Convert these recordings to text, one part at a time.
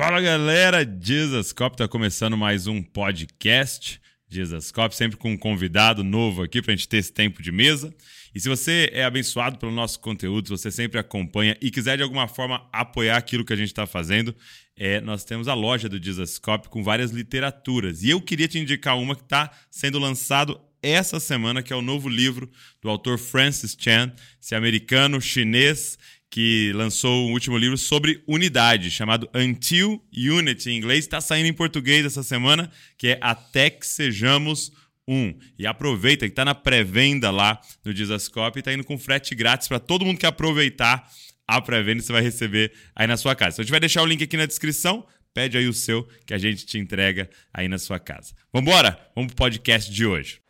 Fala galera, Jesus Cop tá começando mais um podcast. Jesus Cop, sempre com um convidado novo aqui pra gente ter esse tempo de mesa. E se você é abençoado pelo nosso conteúdo, se você sempre acompanha e quiser de alguma forma apoiar aquilo que a gente está fazendo, é, nós temos a loja do Jesus Cop com várias literaturas. E eu queria te indicar uma que está sendo lançado essa semana, que é o novo livro do autor Francis Chan, esse americano chinês que lançou o último livro sobre unidade, chamado Until Unity em inglês. Está saindo em português essa semana, que é Até que Sejamos Um. E aproveita que está na pré-venda lá no Dizascope e está indo com frete grátis para todo mundo que aproveitar a pré-venda você vai receber aí na sua casa. Então a gente vai deixar o link aqui na descrição. Pede aí o seu que a gente te entrega aí na sua casa. Vambora? Vamos pro podcast de hoje.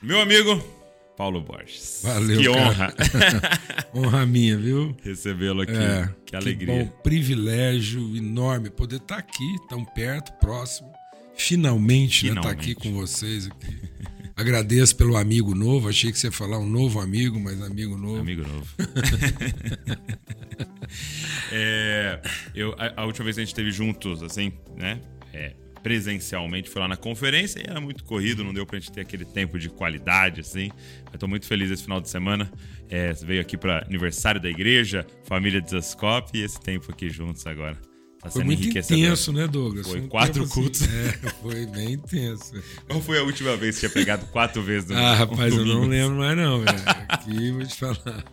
Meu amigo Paulo Borges. Valeu. Que honra. honra minha, viu? Recebê-lo aqui. É, que alegria. Que bom, privilégio enorme poder estar aqui, tão perto, próximo. Finalmente, Finalmente. né, estar aqui com vocês. Aqui. Agradeço pelo amigo novo. Achei que você ia falar um novo amigo, mas amigo novo. Amigo novo. é, eu, a, a, última vez que a gente esteve juntos, assim, né? É, presencialmente, foi lá na conferência e era muito corrido, não deu pra gente ter aquele tempo de qualidade, assim. Eu tô muito feliz esse final de semana. É, veio aqui para aniversário da igreja, família de Zascope e esse tempo aqui juntos agora. Tá foi muito intenso, né, Douglas? Foi, foi quatro assim, cultos. É, foi bem intenso. Qual foi a última vez que tinha pregado quatro vezes no Ah, rapaz, eu não lembro mais não, velho. Aqui vou te falar.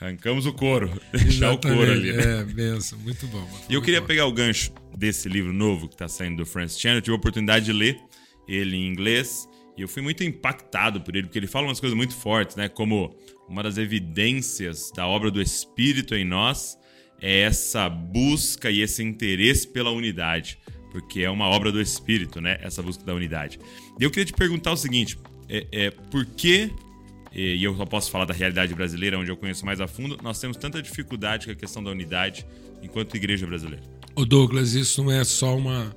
Arrancamos o couro. Deixar o couro ali. Né? É, benção. Muito bom. E eu queria bom. pegar o gancho desse livro novo que está saindo do Francis Chan. Eu tive a oportunidade de ler ele em inglês e eu fui muito impactado por ele, porque ele fala umas coisas muito fortes, né? Como uma das evidências da obra do Espírito em nós é essa busca e esse interesse pela unidade, porque é uma obra do Espírito, né? Essa busca da unidade. E eu queria te perguntar o seguinte: é, é por que e eu só posso falar da realidade brasileira, onde eu conheço mais a fundo, nós temos tanta dificuldade com a questão da unidade enquanto igreja brasileira. O Douglas, isso não é só uma,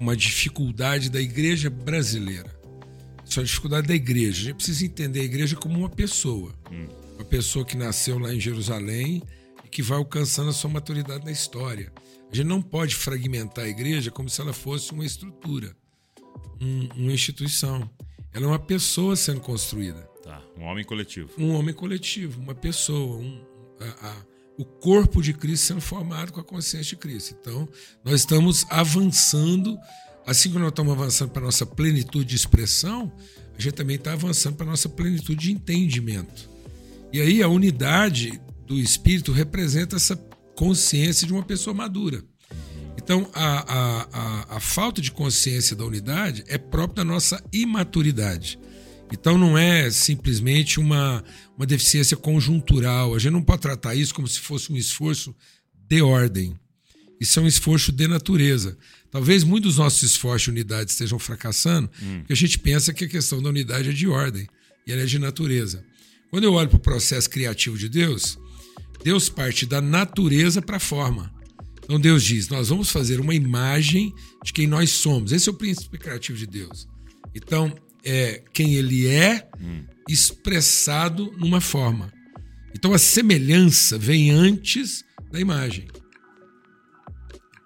uma dificuldade da igreja brasileira. Isso é uma dificuldade da igreja. A gente precisa entender a igreja como uma pessoa. Hum. Uma pessoa que nasceu lá em Jerusalém e que vai alcançando a sua maturidade na história. A gente não pode fragmentar a igreja como se ela fosse uma estrutura, um, uma instituição. Ela é uma pessoa sendo construída. Tá, um homem coletivo. Um homem coletivo, uma pessoa, um, a, a, o corpo de Cristo sendo formado com a consciência de Cristo. Então, nós estamos avançando, assim como nós estamos avançando para a nossa plenitude de expressão, a gente também está avançando para a nossa plenitude de entendimento. E aí a unidade do Espírito representa essa consciência de uma pessoa madura. Então, a, a, a, a falta de consciência da unidade é própria da nossa imaturidade. Então não é simplesmente uma, uma deficiência conjuntural. A gente não pode tratar isso como se fosse um esforço de ordem. Isso é um esforço de natureza. Talvez muitos dos nossos esforços de unidade estejam fracassando, hum. porque a gente pensa que a questão da unidade é de ordem e ela é de natureza. Quando eu olho para o processo criativo de Deus, Deus parte da natureza para a forma. Então Deus diz: Nós vamos fazer uma imagem de quem nós somos. Esse é o princípio criativo de Deus. Então, é quem ele é hum. expressado numa forma. Então a semelhança vem antes da imagem.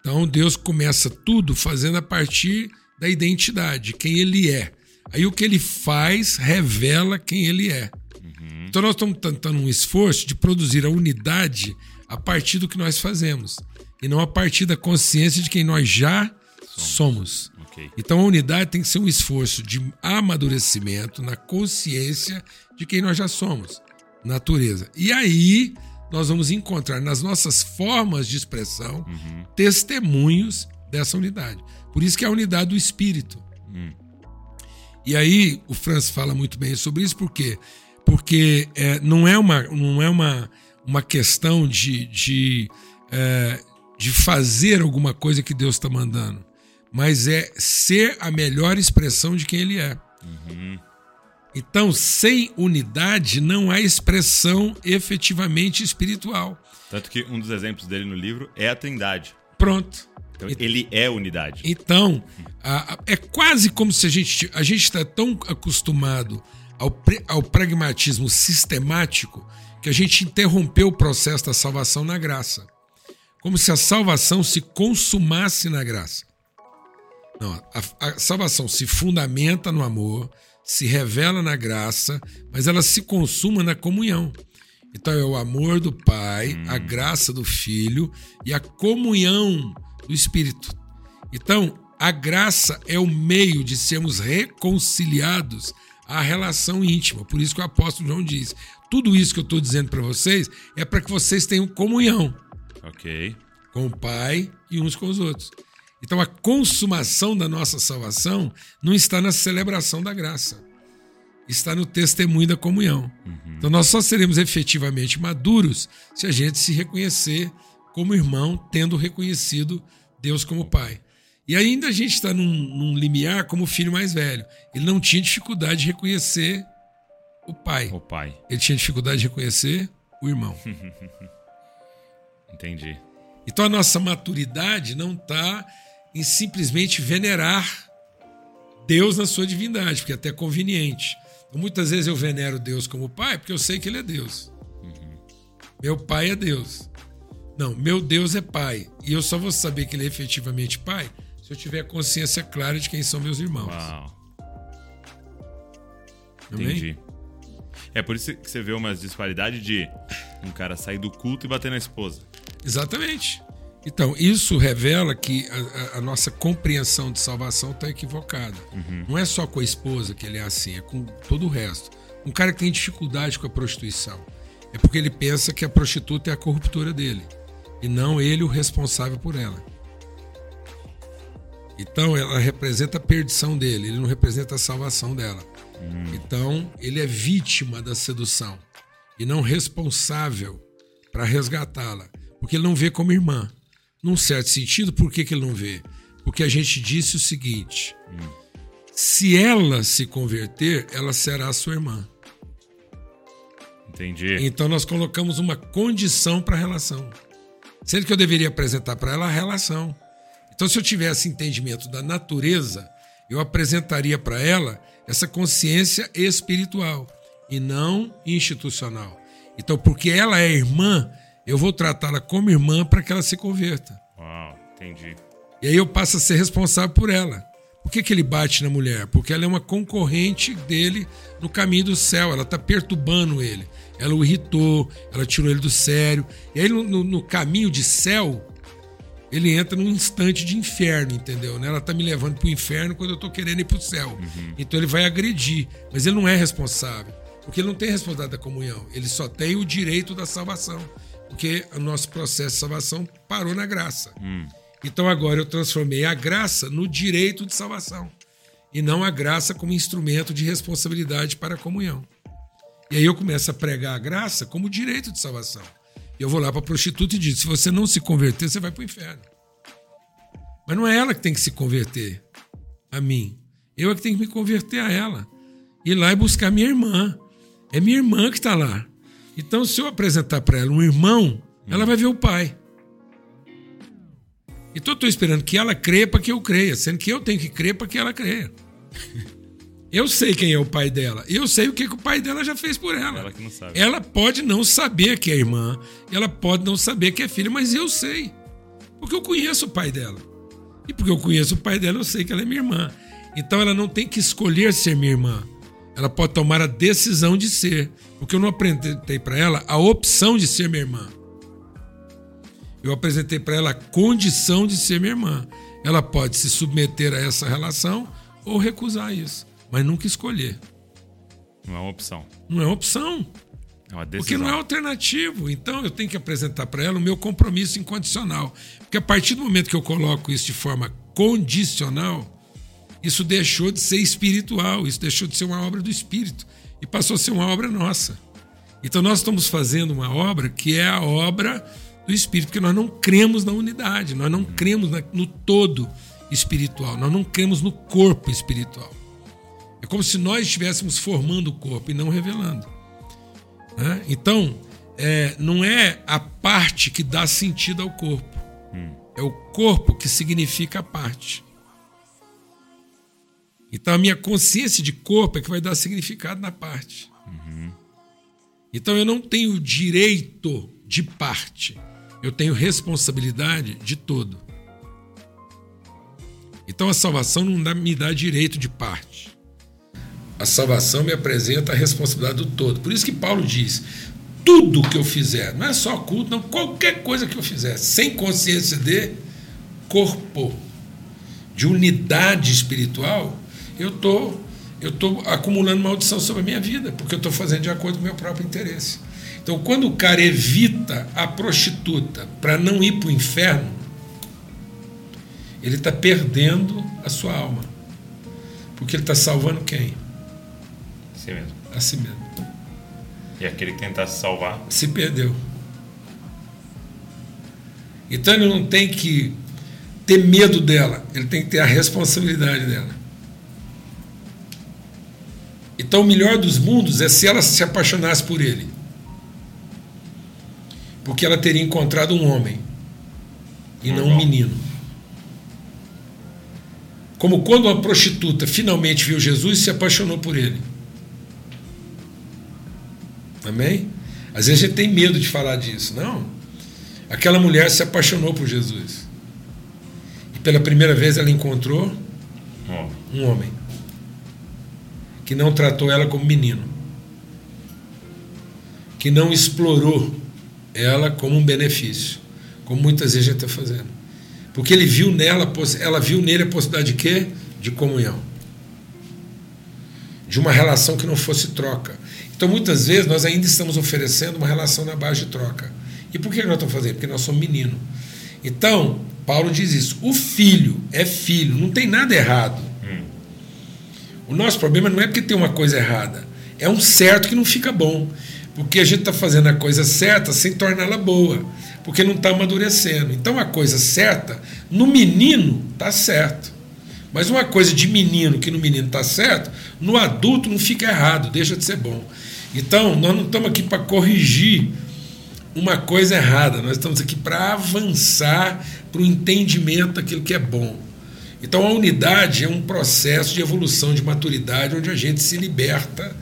Então Deus começa tudo fazendo a partir da identidade, quem ele é. Aí o que ele faz revela quem ele é. Uhum. Então nós estamos tentando um esforço de produzir a unidade a partir do que nós fazemos e não a partir da consciência de quem nós já somos. somos. Okay. Então a unidade tem que ser um esforço de amadurecimento na consciência de quem nós já somos, natureza. E aí nós vamos encontrar nas nossas formas de expressão uhum. testemunhos dessa unidade. Por isso que é a unidade do espírito. Uhum. E aí o Franz fala muito bem sobre isso, por quê? Porque é, não é uma, não é uma, uma questão de, de, é, de fazer alguma coisa que Deus está mandando mas é ser a melhor expressão de quem ele é. Uhum. Então, sem unidade, não há expressão efetivamente espiritual. Tanto que um dos exemplos dele no livro é a Trindade. Pronto. Então, ele é unidade. Então, a, a, é quase como se a gente a gente está tão acostumado ao, ao pragmatismo sistemático que a gente interrompeu o processo da salvação na graça. Como se a salvação se consumasse na graça. Não, a, a salvação se fundamenta no amor, se revela na graça, mas ela se consuma na comunhão. Então é o amor do Pai, hum. a graça do Filho e a comunhão do Espírito. Então, a graça é o meio de sermos reconciliados à relação íntima. Por isso que o apóstolo João diz: tudo isso que eu estou dizendo para vocês é para que vocês tenham comunhão. Ok. Com o Pai e uns com os outros. Então a consumação da nossa salvação não está na celebração da graça, está no testemunho da comunhão. Uhum. Então nós só seremos efetivamente maduros se a gente se reconhecer como irmão, tendo reconhecido Deus como Pai. E ainda a gente está num, num limiar como filho mais velho. Ele não tinha dificuldade de reconhecer o pai. O pai. Ele tinha dificuldade de reconhecer o irmão. Entendi. Então a nossa maturidade não está em simplesmente venerar Deus na sua divindade, porque é até conveniente. Então, muitas vezes eu venero Deus como pai porque eu sei que ele é Deus. Uhum. Meu pai é Deus. Não, meu Deus é pai. E eu só vou saber que ele é efetivamente pai se eu tiver consciência clara de quem são meus irmãos. Uau. Entendi. É por isso que você vê uma disparidade de um cara sair do culto e bater na esposa. Exatamente. Então, isso revela que a, a nossa compreensão de salvação está equivocada. Uhum. Não é só com a esposa que ele é assim, é com todo o resto. Um cara que tem dificuldade com a prostituição é porque ele pensa que a prostituta é a corruptura dele e não ele o responsável por ela. Então, ela representa a perdição dele, ele não representa a salvação dela. Uhum. Então, ele é vítima da sedução e não responsável para resgatá-la, porque ele não vê como irmã. Num certo sentido, por que, que ele não vê? Porque a gente disse o seguinte: hum. se ela se converter, ela será sua irmã. Entendi. Então nós colocamos uma condição para a relação. Sendo que eu deveria apresentar para ela a relação. Então, se eu tivesse entendimento da natureza, eu apresentaria para ela essa consciência espiritual e não institucional. Então, porque ela é irmã, eu vou tratá-la como irmã para que ela se converta. Uau, entendi. E aí eu passo a ser responsável por ela. Por que, que ele bate na mulher? Porque ela é uma concorrente dele no caminho do céu, ela está perturbando ele. Ela o irritou, ela tirou ele do sério. E aí no, no, no caminho de céu, ele entra num instante de inferno, entendeu? Ela está me levando para o inferno quando eu estou querendo ir para o céu. Uhum. Então ele vai agredir, mas ele não é responsável. Porque ele não tem responsabilidade da comunhão, ele só tem o direito da salvação porque o nosso processo de salvação parou na graça. Hum. Então agora eu transformei a graça no direito de salvação e não a graça como instrumento de responsabilidade para a comunhão. E aí eu começo a pregar a graça como direito de salvação. E eu vou lá para a prostituta e digo: se você não se converter, você vai para o inferno. Mas não é ela que tem que se converter a mim. Eu é que tenho que me converter a ela. Ir lá e buscar minha irmã. É minha irmã que está lá. Então, se eu apresentar para ela um irmão, ela vai ver o pai. Então, eu estou esperando que ela creia para que eu creia, sendo que eu tenho que crer para que ela creia. Eu sei quem é o pai dela. Eu sei o que, que o pai dela já fez por ela. Ela, ela pode não saber que é irmã, ela pode não saber que é filha, mas eu sei. Porque eu conheço o pai dela. E porque eu conheço o pai dela, eu sei que ela é minha irmã. Então ela não tem que escolher ser minha irmã ela pode tomar a decisão de ser, porque eu não apresentei para ela a opção de ser minha irmã. Eu apresentei para ela a condição de ser minha irmã. Ela pode se submeter a essa relação ou recusar isso, mas nunca escolher. Não é uma opção. Não é uma opção. É uma decisão. Porque não é alternativo. Então eu tenho que apresentar para ela o meu compromisso incondicional. Porque a partir do momento que eu coloco isso de forma condicional, isso deixou de ser espiritual, isso deixou de ser uma obra do Espírito e passou a ser uma obra nossa. Então nós estamos fazendo uma obra que é a obra do Espírito, porque nós não cremos na unidade, nós não cremos no todo espiritual, nós não cremos no corpo espiritual. É como se nós estivéssemos formando o corpo e não revelando. Né? Então, é, não é a parte que dá sentido ao corpo, hum. é é o corpo que significa a parte. Então a minha consciência de corpo é que vai dar significado na parte. Uhum. Então eu não tenho direito de parte, eu tenho responsabilidade de todo. Então a salvação não dá, me dá direito de parte. A salvação me apresenta a responsabilidade do todo. Por isso que Paulo diz: tudo que eu fizer, não é só culto, não, qualquer coisa que eu fizer, sem consciência de corpo, de unidade espiritual, eu tô, eu tô acumulando maldição sobre a minha vida, porque eu estou fazendo de acordo com o meu próprio interesse. Então, quando o cara evita a prostituta para não ir para o inferno, ele está perdendo a sua alma. Porque ele está salvando quem? A si mesmo. A si mesmo. E aquele que tenta se salvar? Se perdeu. Então ele não tem que ter medo dela, ele tem que ter a responsabilidade dela. Então o melhor dos mundos é se ela se apaixonasse por ele. Porque ela teria encontrado um homem e não um menino. Como quando uma prostituta finalmente viu Jesus e se apaixonou por ele. Amém? Às vezes a gente tem medo de falar disso. Não. Aquela mulher se apaixonou por Jesus. E pela primeira vez ela encontrou um homem que não tratou ela como menino, que não explorou ela como um benefício, como muitas vezes a gente está fazendo. Porque ele viu nela, ela viu nele a possibilidade de quê? De comunhão. De uma relação que não fosse troca. Então, muitas vezes, nós ainda estamos oferecendo uma relação na base de troca. E por que nós estamos fazendo? Porque nós somos menino. Então, Paulo diz isso: o filho é filho, não tem nada errado. O nosso problema não é porque tem uma coisa errada, é um certo que não fica bom. Porque a gente está fazendo a coisa certa sem torná-la boa, porque não está amadurecendo. Então, a coisa certa, no menino, está certo. Mas uma coisa de menino que no menino está certo, no adulto não fica errado, deixa de ser bom. Então, nós não estamos aqui para corrigir uma coisa errada, nós estamos aqui para avançar para o entendimento daquilo que é bom. Então, a unidade é um processo de evolução, de maturidade, onde a gente se liberta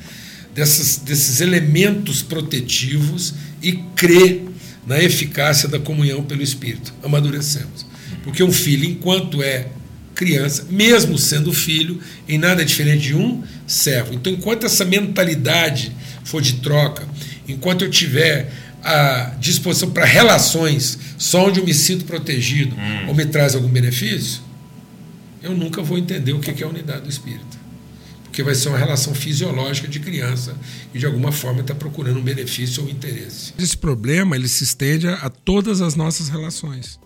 dessas, desses elementos protetivos e crê na eficácia da comunhão pelo Espírito. Amadurecemos. Porque um filho, enquanto é criança, mesmo sendo filho, em nada é diferente de um servo. Então, enquanto essa mentalidade for de troca, enquanto eu tiver a disposição para relações só onde eu me sinto protegido hum. ou me traz algum benefício, eu nunca vou entender o que é a unidade do espírito. Porque vai ser uma relação fisiológica de criança e de alguma forma está procurando um benefício ou interesse. Esse problema ele se estende a todas as nossas relações.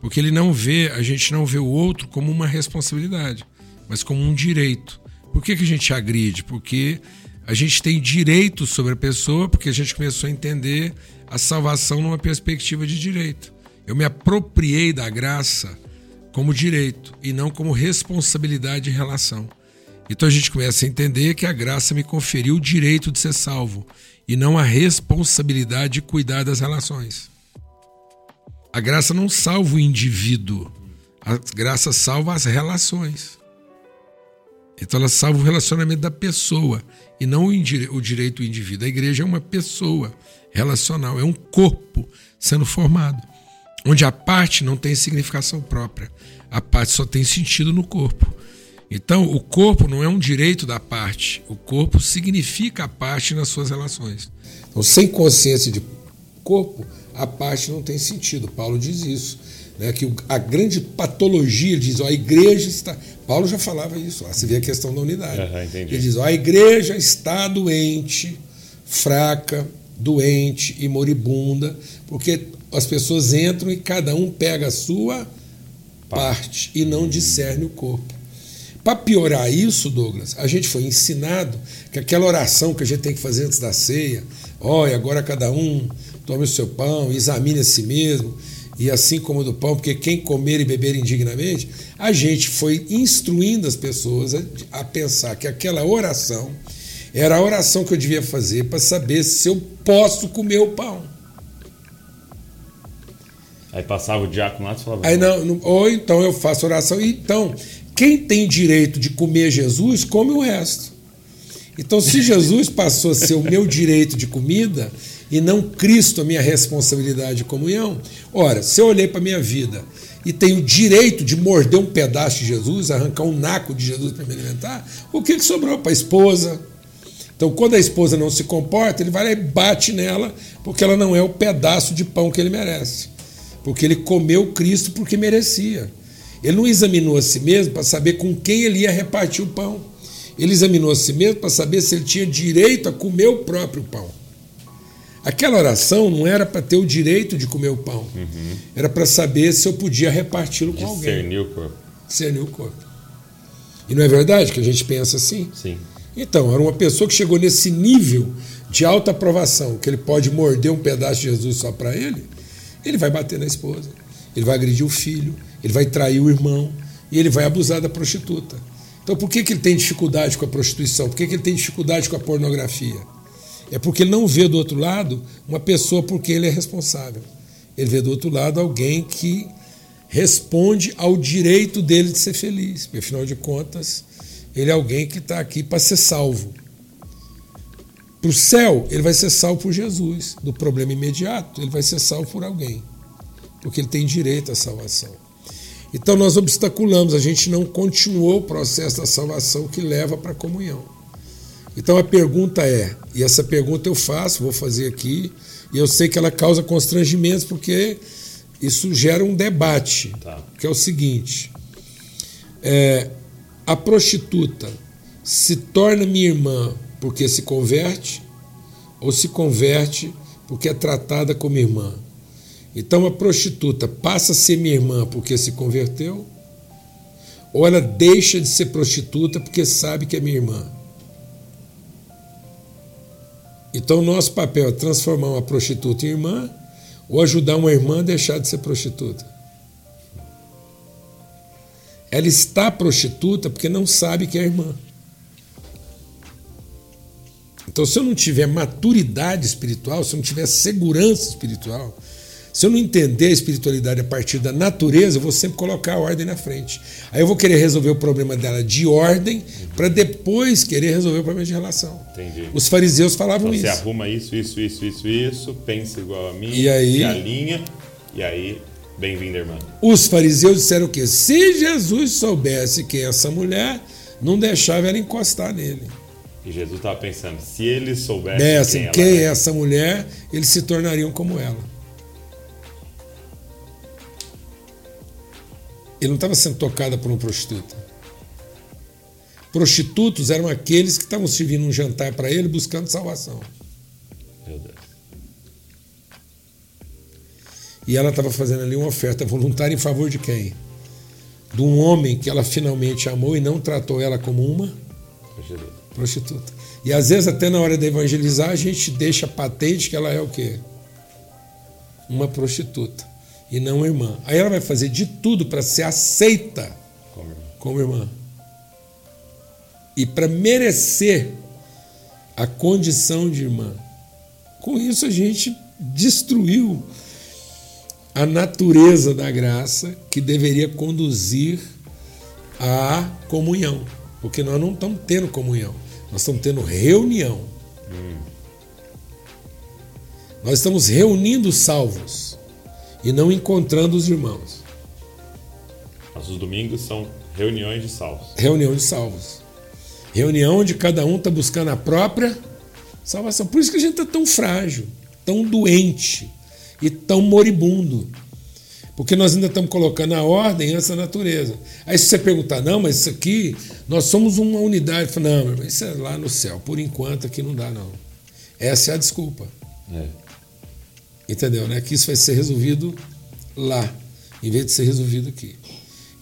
Porque ele não vê, a gente não vê o outro como uma responsabilidade, mas como um direito. Por que, que a gente agride? Porque a gente tem direito sobre a pessoa, porque a gente começou a entender a salvação numa perspectiva de direito. Eu me apropriei da graça como direito e não como responsabilidade em relação. Então a gente começa a entender que a graça me conferiu o direito de ser salvo e não a responsabilidade de cuidar das relações. A graça não salva o indivíduo, a graça salva as relações. Então ela salva o relacionamento da pessoa e não o, direito do indivíduo. A igreja é uma pessoa relacional, é um corpo sendo formado, onde a parte não tem significação própria, a parte só tem sentido no corpo. Então, o corpo não é um direito da parte, o corpo significa a parte nas suas relações. Então, sem consciência de corpo, a parte não tem sentido. Paulo diz isso. Né, que a grande patologia diz, ó, a igreja está. Paulo já falava isso, lá você vê a questão da unidade. Uhum, Ele diz, ó, a igreja está doente, fraca, doente e moribunda, porque as pessoas entram e cada um pega a sua parte e não discerne o corpo. Para piorar isso, Douglas, a gente foi ensinado que aquela oração que a gente tem que fazer antes da ceia, olha, agora cada um tome o seu pão, examine a si mesmo, e assim como do pão, porque quem comer e beber indignamente, a gente foi instruindo as pessoas a, a pensar que aquela oração era a oração que eu devia fazer para saber se eu posso comer o pão. Aí passava o diácono lá e falava. Aí não, não, ou então eu faço oração. Então, quem tem direito de comer Jesus, come o resto. Então, se Jesus passou a ser o meu direito de comida e não Cristo a minha responsabilidade de comunhão, ora, se eu olhei para a minha vida e tenho o direito de morder um pedaço de Jesus, arrancar um naco de Jesus para me alimentar, o que, que sobrou para a esposa? Então, quando a esposa não se comporta, ele vai lá e bate nela, porque ela não é o pedaço de pão que ele merece. Porque ele comeu Cristo porque merecia. Ele não examinou a si mesmo para saber com quem ele ia repartir o pão. Ele examinou a si mesmo para saber se ele tinha direito a comer o próprio pão. Aquela oração não era para ter o direito de comer o pão, uhum. era para saber se eu podia reparti-lo com alguém. Discernir o corpo. Discernir o corpo. E não é verdade que a gente pensa assim? Sim. Então, era uma pessoa que chegou nesse nível de alta aprovação, que ele pode morder um pedaço de Jesus só para ele, ele vai bater na esposa, ele vai agredir o filho, ele vai trair o irmão e ele vai abusar da prostituta. Então, por que, que ele tem dificuldade com a prostituição? Por que, que ele tem dificuldade com a pornografia? É porque ele não vê do outro lado uma pessoa por quem ele é responsável. Ele vê do outro lado alguém que responde ao direito dele de ser feliz. Porque, afinal de contas, ele é alguém que está aqui para ser salvo. Para o céu, ele vai ser salvo por Jesus. Do problema imediato, ele vai ser salvo por alguém. Porque ele tem direito à salvação. Então nós obstaculamos, a gente não continuou o processo da salvação que leva para a comunhão. Então a pergunta é, e essa pergunta eu faço, vou fazer aqui, e eu sei que ela causa constrangimentos porque isso gera um debate, tá. que é o seguinte: é, a prostituta se torna minha irmã porque se converte ou se converte porque é tratada como irmã? Então a prostituta passa a ser minha irmã porque se converteu, ou ela deixa de ser prostituta porque sabe que é minha irmã. Então nosso papel é transformar uma prostituta em irmã ou ajudar uma irmã a deixar de ser prostituta. Ela está prostituta porque não sabe que é irmã. Então, se eu não tiver maturidade espiritual, se eu não tiver segurança espiritual, se eu não entender a espiritualidade a partir da natureza, eu vou sempre colocar a ordem na frente. Aí eu vou querer resolver o problema dela de ordem para depois querer resolver o problema de relação. Entendi. Os fariseus falavam então, isso. Você arruma isso, isso, isso, isso, isso, pensa igual a mim, e aí, se alinha, e aí, bem-vinda, irmã. Os fariseus disseram o quê? Se Jesus soubesse quem é essa mulher, não deixava ela encostar nele. E Jesus estava pensando, se eles soubessem é, assim, quem, quem é, é essa mulher, eles se tornariam como ela. Ele não estava sendo tocado por uma prostituta. Prostitutos eram aqueles que estavam servindo um jantar para ele buscando salvação. Meu Deus. E ela estava fazendo ali uma oferta voluntária em favor de quem? De um homem que ela finalmente amou e não tratou ela como uma prostituta. Prostituta. E às vezes, até na hora de evangelizar, a gente deixa patente que ela é o quê? Uma prostituta e não irmã. Aí ela vai fazer de tudo para ser aceita como irmã. Como irmã. E para merecer a condição de irmã. Com isso a gente destruiu a natureza da graça que deveria conduzir à comunhão. Porque nós não estamos tendo comunhão, nós estamos tendo reunião. Hum. Nós estamos reunindo salvos e não encontrando os irmãos. Nossos domingos são reuniões de salvos. Reunião de salvos. Reunião onde cada um está buscando a própria salvação. Por isso que a gente está tão frágil, tão doente e tão moribundo. Porque nós ainda estamos colocando a ordem essa natureza. Aí se você perguntar, não, mas isso aqui, nós somos uma unidade. Falo, não, isso é lá no céu. Por enquanto aqui não dá, não. Essa é a desculpa. É. Entendeu? Né? Que isso vai ser resolvido lá, em vez de ser resolvido aqui.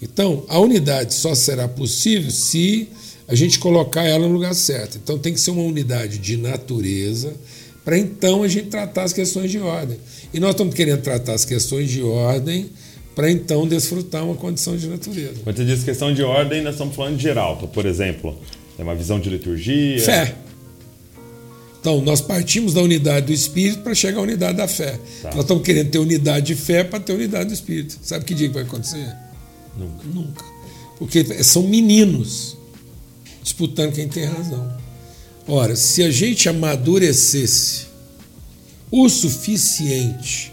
Então, a unidade só será possível se a gente colocar ela no lugar certo. Então, tem que ser uma unidade de natureza, para então a gente tratar as questões de ordem. E nós estamos querendo tratar as questões de ordem para então desfrutar uma condição de natureza. Quando você diz questão de ordem, nós estamos falando de geral. Por exemplo, é uma visão de liturgia. Fé. Então, nós partimos da unidade do espírito para chegar à unidade da fé. Tá. Nós estamos querendo ter unidade de fé para ter unidade do espírito. Sabe que dia que vai acontecer? Nunca. Nunca. Porque são meninos disputando quem tem razão. Ora, se a gente amadurecesse o suficiente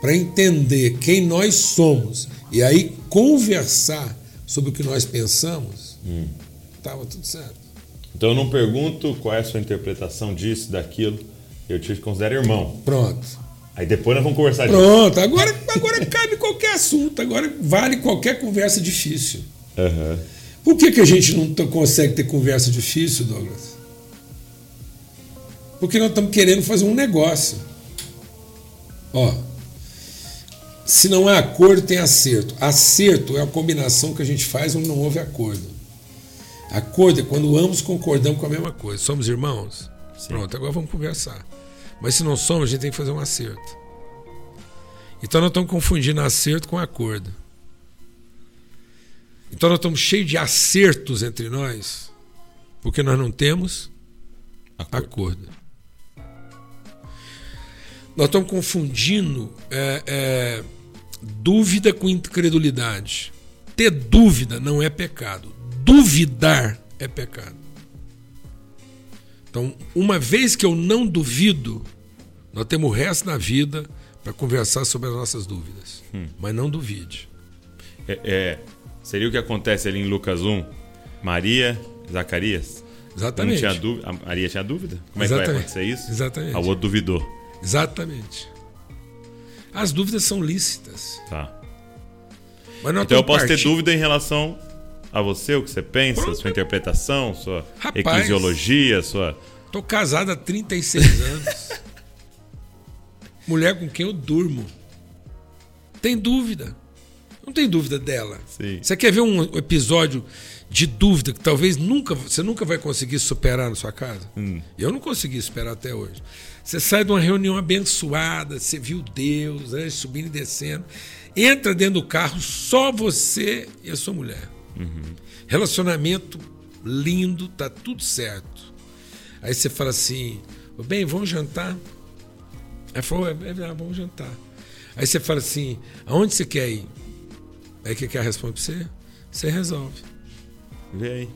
para entender quem nós somos e aí conversar sobre o que nós pensamos, estava hum. tudo certo. Então eu não pergunto qual é a sua interpretação disso, daquilo. Eu te considero irmão. Pronto. Aí depois nós vamos conversar Pronto, disso. agora, agora cabe qualquer assunto, agora vale qualquer conversa difícil. Uhum. Por que, que a gente não consegue ter conversa difícil, Douglas? Porque nós estamos querendo fazer um negócio. Ó, se não há acordo, tem acerto. Acerto é a combinação que a gente faz onde não houve acordo. Acordo é quando ambos concordamos com a mesma coisa. Somos irmãos? Sim. Pronto, agora vamos conversar. Mas se não somos, a gente tem que fazer um acerto. Então nós estamos confundindo acerto com acordo. Então nós estamos cheios de acertos entre nós, porque nós não temos acordo. acordo. Nós estamos confundindo é, é, dúvida com incredulidade. Ter dúvida não é pecado duvidar é pecado. Então, uma vez que eu não duvido, nós temos o resto da vida para conversar sobre as nossas dúvidas. Hum. Mas não duvide. É, é, seria o que acontece ali em Lucas 1? Maria, Zacarias? Exatamente. Não tinha dúvida, a Maria tinha dúvida? Como Exatamente. é que vai acontecer isso? Exatamente. A outro duvidou. Exatamente. As dúvidas são lícitas. Tá. então eu posso ter dúvida em relação a você, o que você pensa, Pronto. sua interpretação, sua Rapaz, eclesiologia, sua. Tô casado há 36 anos. Mulher com quem eu durmo. Tem dúvida. Não tem dúvida dela. Sim. Você quer ver um episódio de dúvida que talvez nunca você nunca vai conseguir superar na sua casa? Hum. Eu não consegui superar até hoje. Você sai de uma reunião abençoada, você viu Deus, subindo e descendo, entra dentro do carro, só você e a sua mulher. Uhum. Relacionamento lindo, tá tudo certo. Aí você fala assim, bem, vamos jantar? Aí falou, é, é, vamos jantar. Aí você fala assim, aonde você quer ir? Aí o que, que ela responde pra você? Você resolve. Vê aí.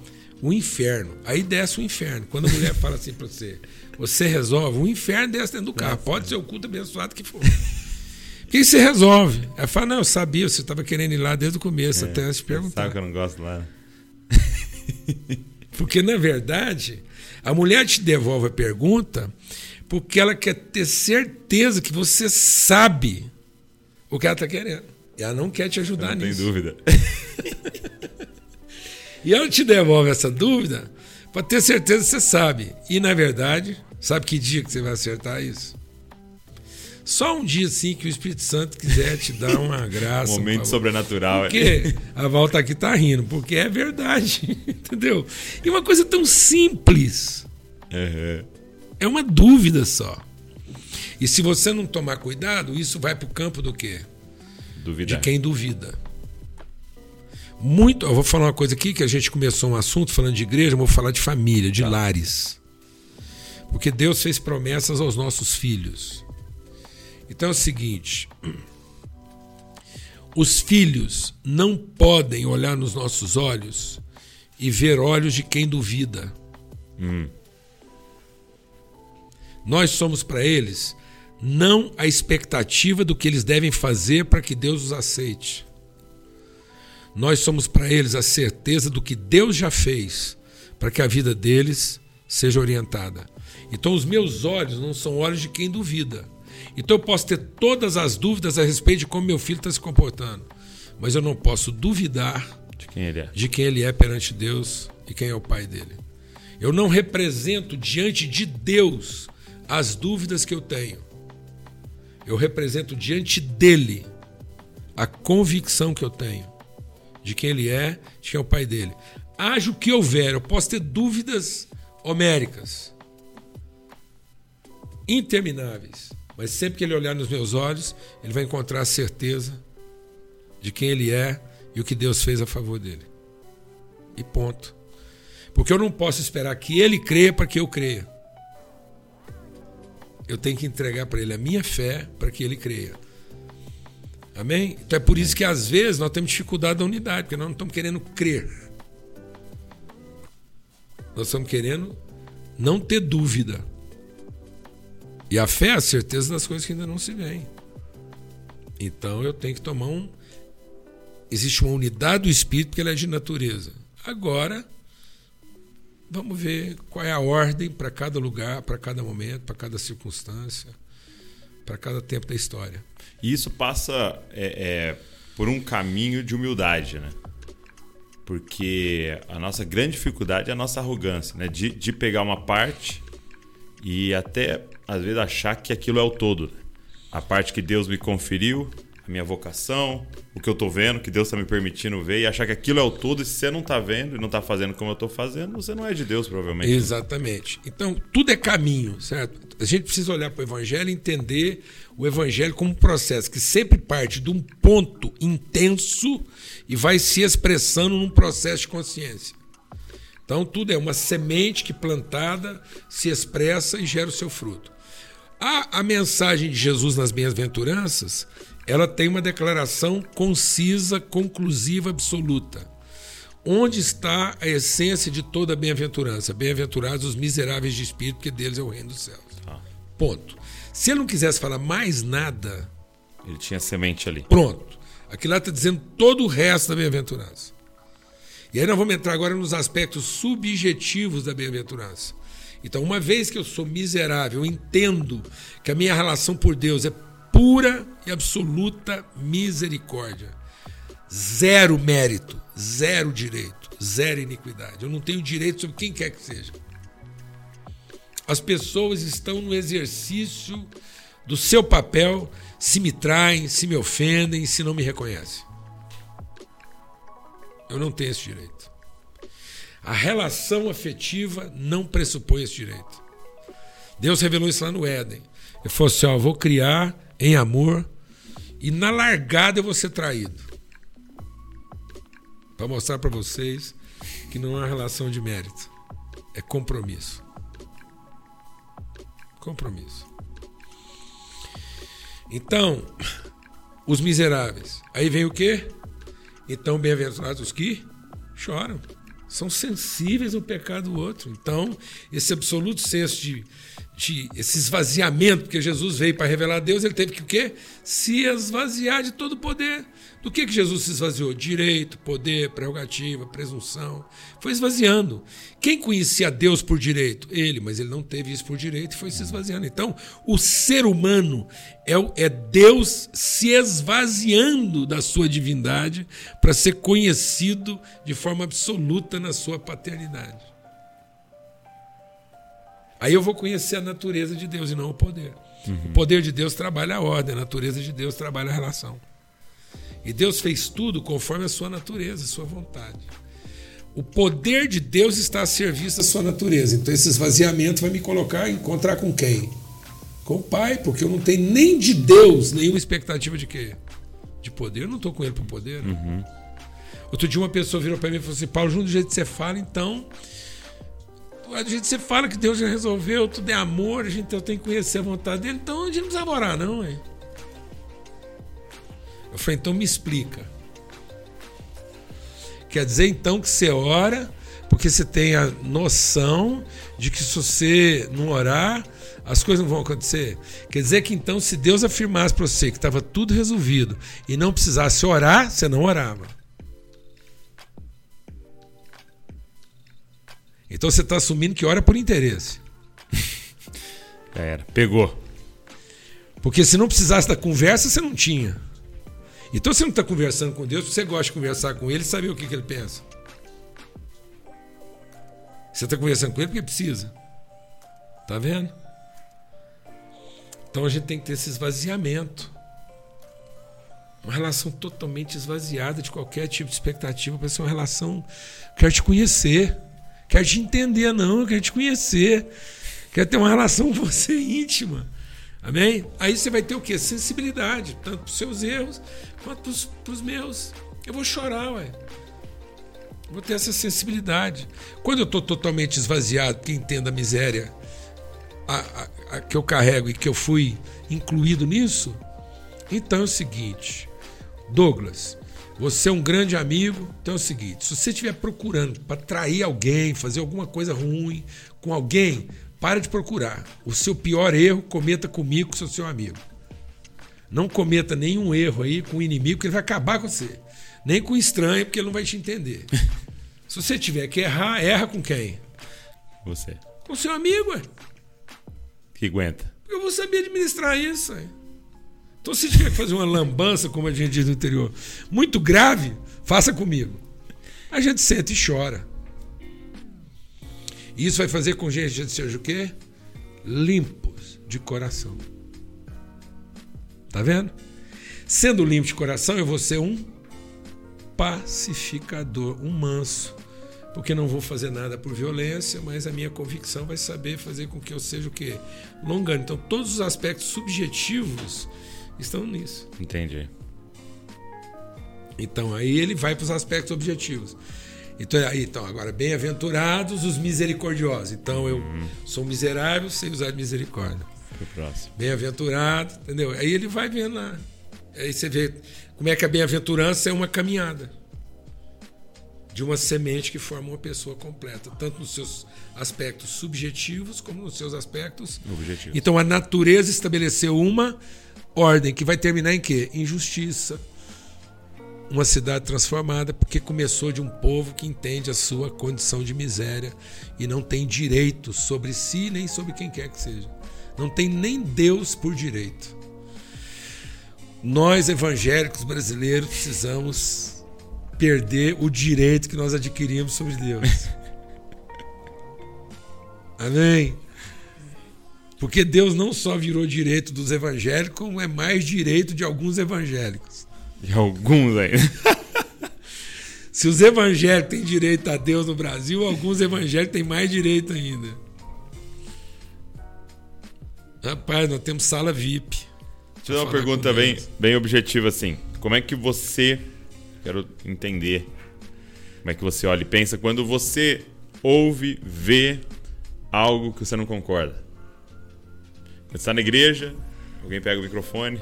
O inferno. Aí desce o inferno. Quando a mulher fala assim pra você, você resolve, o inferno desce dentro do carro. Pode ser o culto abençoado que for. que você resolve? Ela fala, não, eu sabia, você estava querendo ir lá desde o começo, é, até antes de perguntar. Sabe que eu não gosto lá. porque, na verdade, a mulher te devolve a pergunta porque ela quer ter certeza que você sabe o que ela está querendo. E ela não quer te ajudar não nisso. Tem dúvida. e ela te devolve essa dúvida para ter certeza que você sabe. E, na verdade, sabe que dia que você vai acertar isso? Só um dia assim que o Espírito Santo quiser te dar uma graça. um momento sobrenatural. Porque é. a volta aqui tá rindo, porque é verdade, entendeu? E uma coisa tão simples. Uhum. É uma dúvida só. E se você não tomar cuidado, isso vai para o campo do quê? Duvidar. De quem duvida. Muito, eu vou falar uma coisa aqui que a gente começou um assunto falando de igreja, eu vou falar de família, de tá. lares. Porque Deus fez promessas aos nossos filhos. Então é o seguinte: os filhos não podem olhar nos nossos olhos e ver olhos de quem duvida. Hum. Nós somos para eles não a expectativa do que eles devem fazer para que Deus os aceite. Nós somos para eles a certeza do que Deus já fez para que a vida deles seja orientada. Então, os meus olhos não são olhos de quem duvida. Então eu posso ter todas as dúvidas a respeito de como meu filho está se comportando, mas eu não posso duvidar de quem ele é, de quem ele é perante Deus e quem é o pai dele. Eu não represento diante de Deus as dúvidas que eu tenho. Eu represento diante dele a convicção que eu tenho de quem ele é, de quem é o pai dele. Haja o que houver, eu posso ter dúvidas homéricas, intermináveis. Mas sempre que ele olhar nos meus olhos, ele vai encontrar a certeza de quem ele é e o que Deus fez a favor dele. E ponto. Porque eu não posso esperar que ele creia para que eu creia. eu tenho que entregar para ele a minha fé para que ele creia. Amém? Então é por isso que às vezes nós temos dificuldade da unidade, porque nós não estamos querendo crer. Nós estamos querendo não ter dúvida. E a fé é a certeza das coisas que ainda não se veem. Então eu tenho que tomar um. Existe uma unidade do espírito porque ela é de natureza. Agora, vamos ver qual é a ordem para cada lugar, para cada momento, para cada circunstância, para cada tempo da história. E isso passa é, é, por um caminho de humildade, né? Porque a nossa grande dificuldade é a nossa arrogância, né? De, de pegar uma parte e até, às vezes, achar que aquilo é o todo. A parte que Deus me conferiu, a minha vocação, o que eu estou vendo, que Deus está me permitindo ver, e achar que aquilo é o todo, e se você não está vendo e não está fazendo como eu estou fazendo, você não é de Deus, provavelmente. Exatamente. Então, tudo é caminho, certo? A gente precisa olhar para o Evangelho e entender o Evangelho como um processo que sempre parte de um ponto intenso e vai se expressando num processo de consciência. Então, tudo é uma semente que plantada se expressa e gera o seu fruto. A, a mensagem de Jesus nas bem-aventuranças ela tem uma declaração concisa, conclusiva, absoluta. Onde está a essência de toda a bem-aventurança? Bem-aventurados os miseráveis de espírito, porque deles é o reino dos céus. Ah. Ponto. Se ele não quisesse falar mais nada. Ele tinha semente ali. Pronto. Aquilo lá está dizendo todo o resto da bem-aventurança. E aí nós vamos entrar agora nos aspectos subjetivos da bem-aventurança. Então, uma vez que eu sou miserável, eu entendo que a minha relação por Deus é pura e absoluta misericórdia. Zero mérito, zero direito, zero iniquidade. Eu não tenho direito sobre quem quer que seja. As pessoas estão no exercício do seu papel se me traem, se me ofendem, se não me reconhecem. Eu não tenho esse direito. A relação afetiva não pressupõe esse direito. Deus revelou isso lá no Éden. Ele falou assim: ó, vou criar em amor, e na largada eu vou ser traído. Para mostrar para vocês que não é uma relação de mérito, é compromisso. Compromisso. Então, os miseráveis. Aí vem o quê? Então, bem-aventurados os que choram. São sensíveis ao pecado do outro. Então, esse absoluto senso de de esse esvaziamento, porque Jesus veio para revelar a Deus, ele teve que o quê? Se esvaziar de todo o poder. Do que, que Jesus se esvaziou? Direito, poder, prerrogativa, presunção. Foi esvaziando. Quem conhecia Deus por direito? Ele, mas ele não teve isso por direito e foi se esvaziando. Então, o ser humano é, é Deus se esvaziando da sua divindade para ser conhecido de forma absoluta na sua paternidade. Aí eu vou conhecer a natureza de Deus e não o poder. Uhum. O poder de Deus trabalha a ordem, a natureza de Deus trabalha a relação. E Deus fez tudo conforme a sua natureza, a sua vontade. O poder de Deus está a serviço da sua natureza. Então esse esvaziamento vai me colocar encontrar com quem? Com o Pai, porque eu não tenho nem de Deus nenhuma expectativa de quê? De poder. Eu não estou com ele para poder. Uhum. Outro dia uma pessoa virou para mim e falou assim: Paulo, junto do jeito que você fala, então a gente você fala que Deus já resolveu, tudo é amor, a gente tem que conhecer a vontade dele, então a gente não precisa orar, não, hein? Eu falei, então me explica. Quer dizer então que você ora porque você tem a noção de que se você não orar, as coisas não vão acontecer. Quer dizer que então, se Deus afirmasse para você que estava tudo resolvido e não precisasse orar, você não orava. Então você está assumindo que ora por interesse. Já era. Pegou. Porque se não precisasse da conversa, você não tinha. Então você não está conversando com Deus, você gosta de conversar com Ele e saber o que, que Ele pensa. Você está conversando com Ele porque precisa. Tá vendo? Então a gente tem que ter esse esvaziamento. Uma relação totalmente esvaziada de qualquer tipo de expectativa para ser uma relação. Quero te conhecer. Quero te entender, não, eu quero te conhecer. Quero ter uma relação com você íntima. Amém? Aí você vai ter o quê? Sensibilidade, tanto para os seus erros quanto para os meus. Eu vou chorar, ué. vou ter essa sensibilidade. Quando eu estou totalmente esvaziado, que entenda a miséria a, a, a, que eu carrego e que eu fui incluído nisso, então é o seguinte, Douglas, você é um grande amigo, então é o seguinte: se você estiver procurando para trair alguém, fazer alguma coisa ruim com alguém, para de procurar. O seu pior erro, cometa comigo, que sou seu amigo. Não cometa nenhum erro aí com o inimigo, que ele vai acabar com você. Nem com o estranho, porque ele não vai te entender. se você tiver que errar, erra com quem? Você. Com seu amigo, ué. Que aguenta. Eu vou saber administrar isso. Ué. Então, se tiver que fazer uma lambança, como a gente diz no interior, muito grave, faça comigo. A gente senta e chora. E isso vai fazer com que a gente seja o quê? Limpos de coração. Tá vendo? Sendo limpo de coração, eu vou ser um pacificador, um manso. Porque não vou fazer nada por violência, mas a minha convicção vai saber fazer com que eu seja o quê? Longano. Então, todos os aspectos subjetivos estão nisso. Entendi. Então aí ele vai para os aspectos objetivos. Então, aí, então agora, bem-aventurados os misericordiosos. Então eu uhum. sou miserável sem usar misericórdia. Bem-aventurado, entendeu? Aí ele vai vendo lá. Aí você vê como é que a bem-aventurança é uma caminhada de uma semente que forma uma pessoa completa, tanto nos seus aspectos subjetivos como nos seus aspectos objetivos. Então a natureza estabeleceu uma ordem que vai terminar em quê? Injustiça. Uma cidade transformada porque começou de um povo que entende a sua condição de miséria e não tem direito sobre si nem sobre quem quer que seja. Não tem nem Deus por direito. Nós evangélicos brasileiros precisamos perder o direito que nós adquirimos sobre Deus. Amém. Porque Deus não só virou direito dos evangélicos, como é mais direito de alguns evangélicos. De alguns aí. Se os evangélicos têm direito a Deus no Brasil, alguns evangélicos têm mais direito ainda. Rapaz, nós temos sala VIP. Deixa eu dar uma pergunta bem, bem objetiva assim. Como é que você. Quero entender. Como é que você olha e pensa quando você ouve, vê algo que você não concorda? Você está na igreja, alguém pega o microfone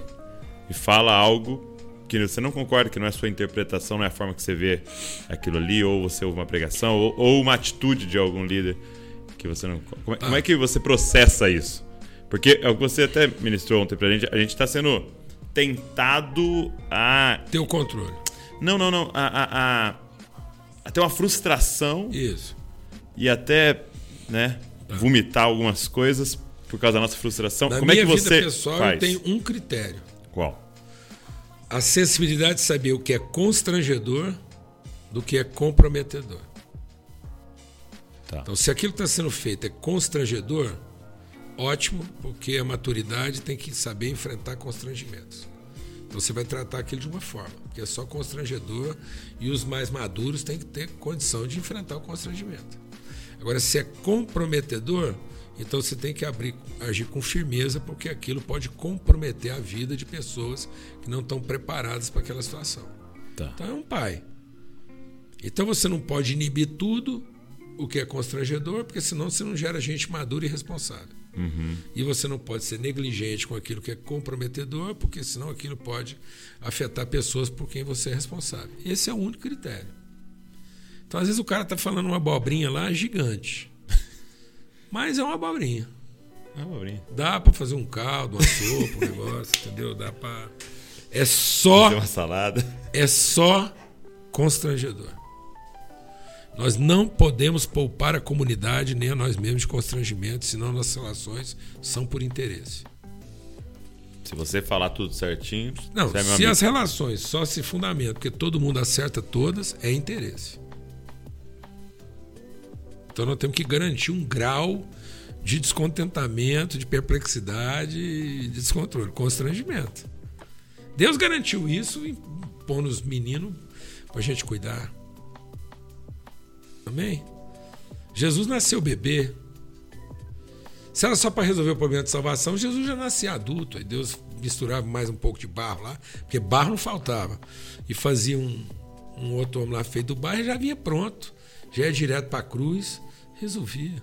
e fala algo que você não concorda, que não é a sua interpretação, não é a forma que você vê aquilo ali, ou você ouve uma pregação, ou, ou uma atitude de algum líder que você não. Como é, como é, que você processa isso? Porque é o que você até ministrou ontem pra gente, a gente está sendo tentado a. Ter o controle. Não, não, não. A, a, a, a ter uma frustração. Isso. E até, né, tá. vomitar algumas coisas por causa da nossa frustração. Na Como é que você vida pessoal, faz? eu tenho um critério. Qual? A sensibilidade de saber o que é constrangedor do que é comprometedor. Tá. Então, se aquilo que está sendo feito é constrangedor, ótimo, porque a maturidade tem que saber enfrentar constrangimentos. Então você vai tratar aquilo de uma forma, porque é só constrangedor e os mais maduros têm que ter condição de enfrentar o constrangimento. Agora, se é comprometedor, então você tem que abrir, agir com firmeza, porque aquilo pode comprometer a vida de pessoas que não estão preparadas para aquela situação. Tá. Então é um pai. Então você não pode inibir tudo o que é constrangedor, porque senão você não gera gente madura e responsável. Uhum. E você não pode ser negligente com aquilo que é comprometedor, porque senão aquilo pode afetar pessoas por quem você é responsável. Esse é o único critério. Então, às vezes, o cara está falando uma abobrinha lá gigante. Mas é uma abobrinha. É uma abobrinha. Dá para fazer um caldo, uma sopa, um negócio, entendeu? Dá para É só fazer uma salada. É só constrangedor. Nós não podemos poupar a comunidade nem a nós mesmos de constrangimento, senão nossas relações são por interesse. Se você falar tudo certinho. Não, é se as relações só se fundamentam porque todo mundo acerta todas, é interesse. Então nós temos que garantir um grau de descontentamento, de perplexidade, de descontrole, constrangimento. Deus garantiu isso e pondo os meninos para a gente cuidar. Amém? Jesus nasceu bebê. Se era só para resolver o problema de salvação, Jesus já nascia adulto. Aí Deus misturava mais um pouco de barro lá, porque barro não faltava. E fazia um, um outro homem lá feito do barro e já vinha pronto já ia direto para a cruz, resolvia.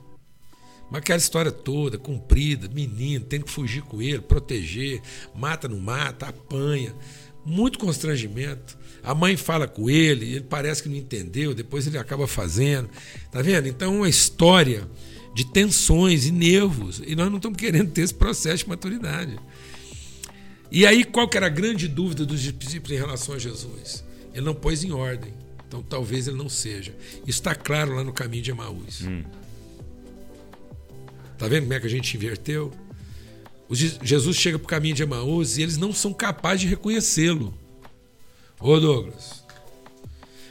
Mas aquela história toda, comprida, menino, tem que fugir com ele, proteger, mata, não mata, apanha. Muito constrangimento. A mãe fala com ele, ele parece que não entendeu, depois ele acaba fazendo. Tá vendo? Então, é uma história de tensões e nervos. E nós não estamos querendo ter esse processo de maturidade. E aí, qual que era a grande dúvida dos discípulos em relação a Jesus? Ele não pôs em ordem. Então, talvez ele não seja. Isso está claro lá no caminho de Emaús. Hum. Tá vendo como é que a gente inverteu? Jesus chega para o caminho de Emaús e eles não são capazes de reconhecê-lo. Ô Douglas,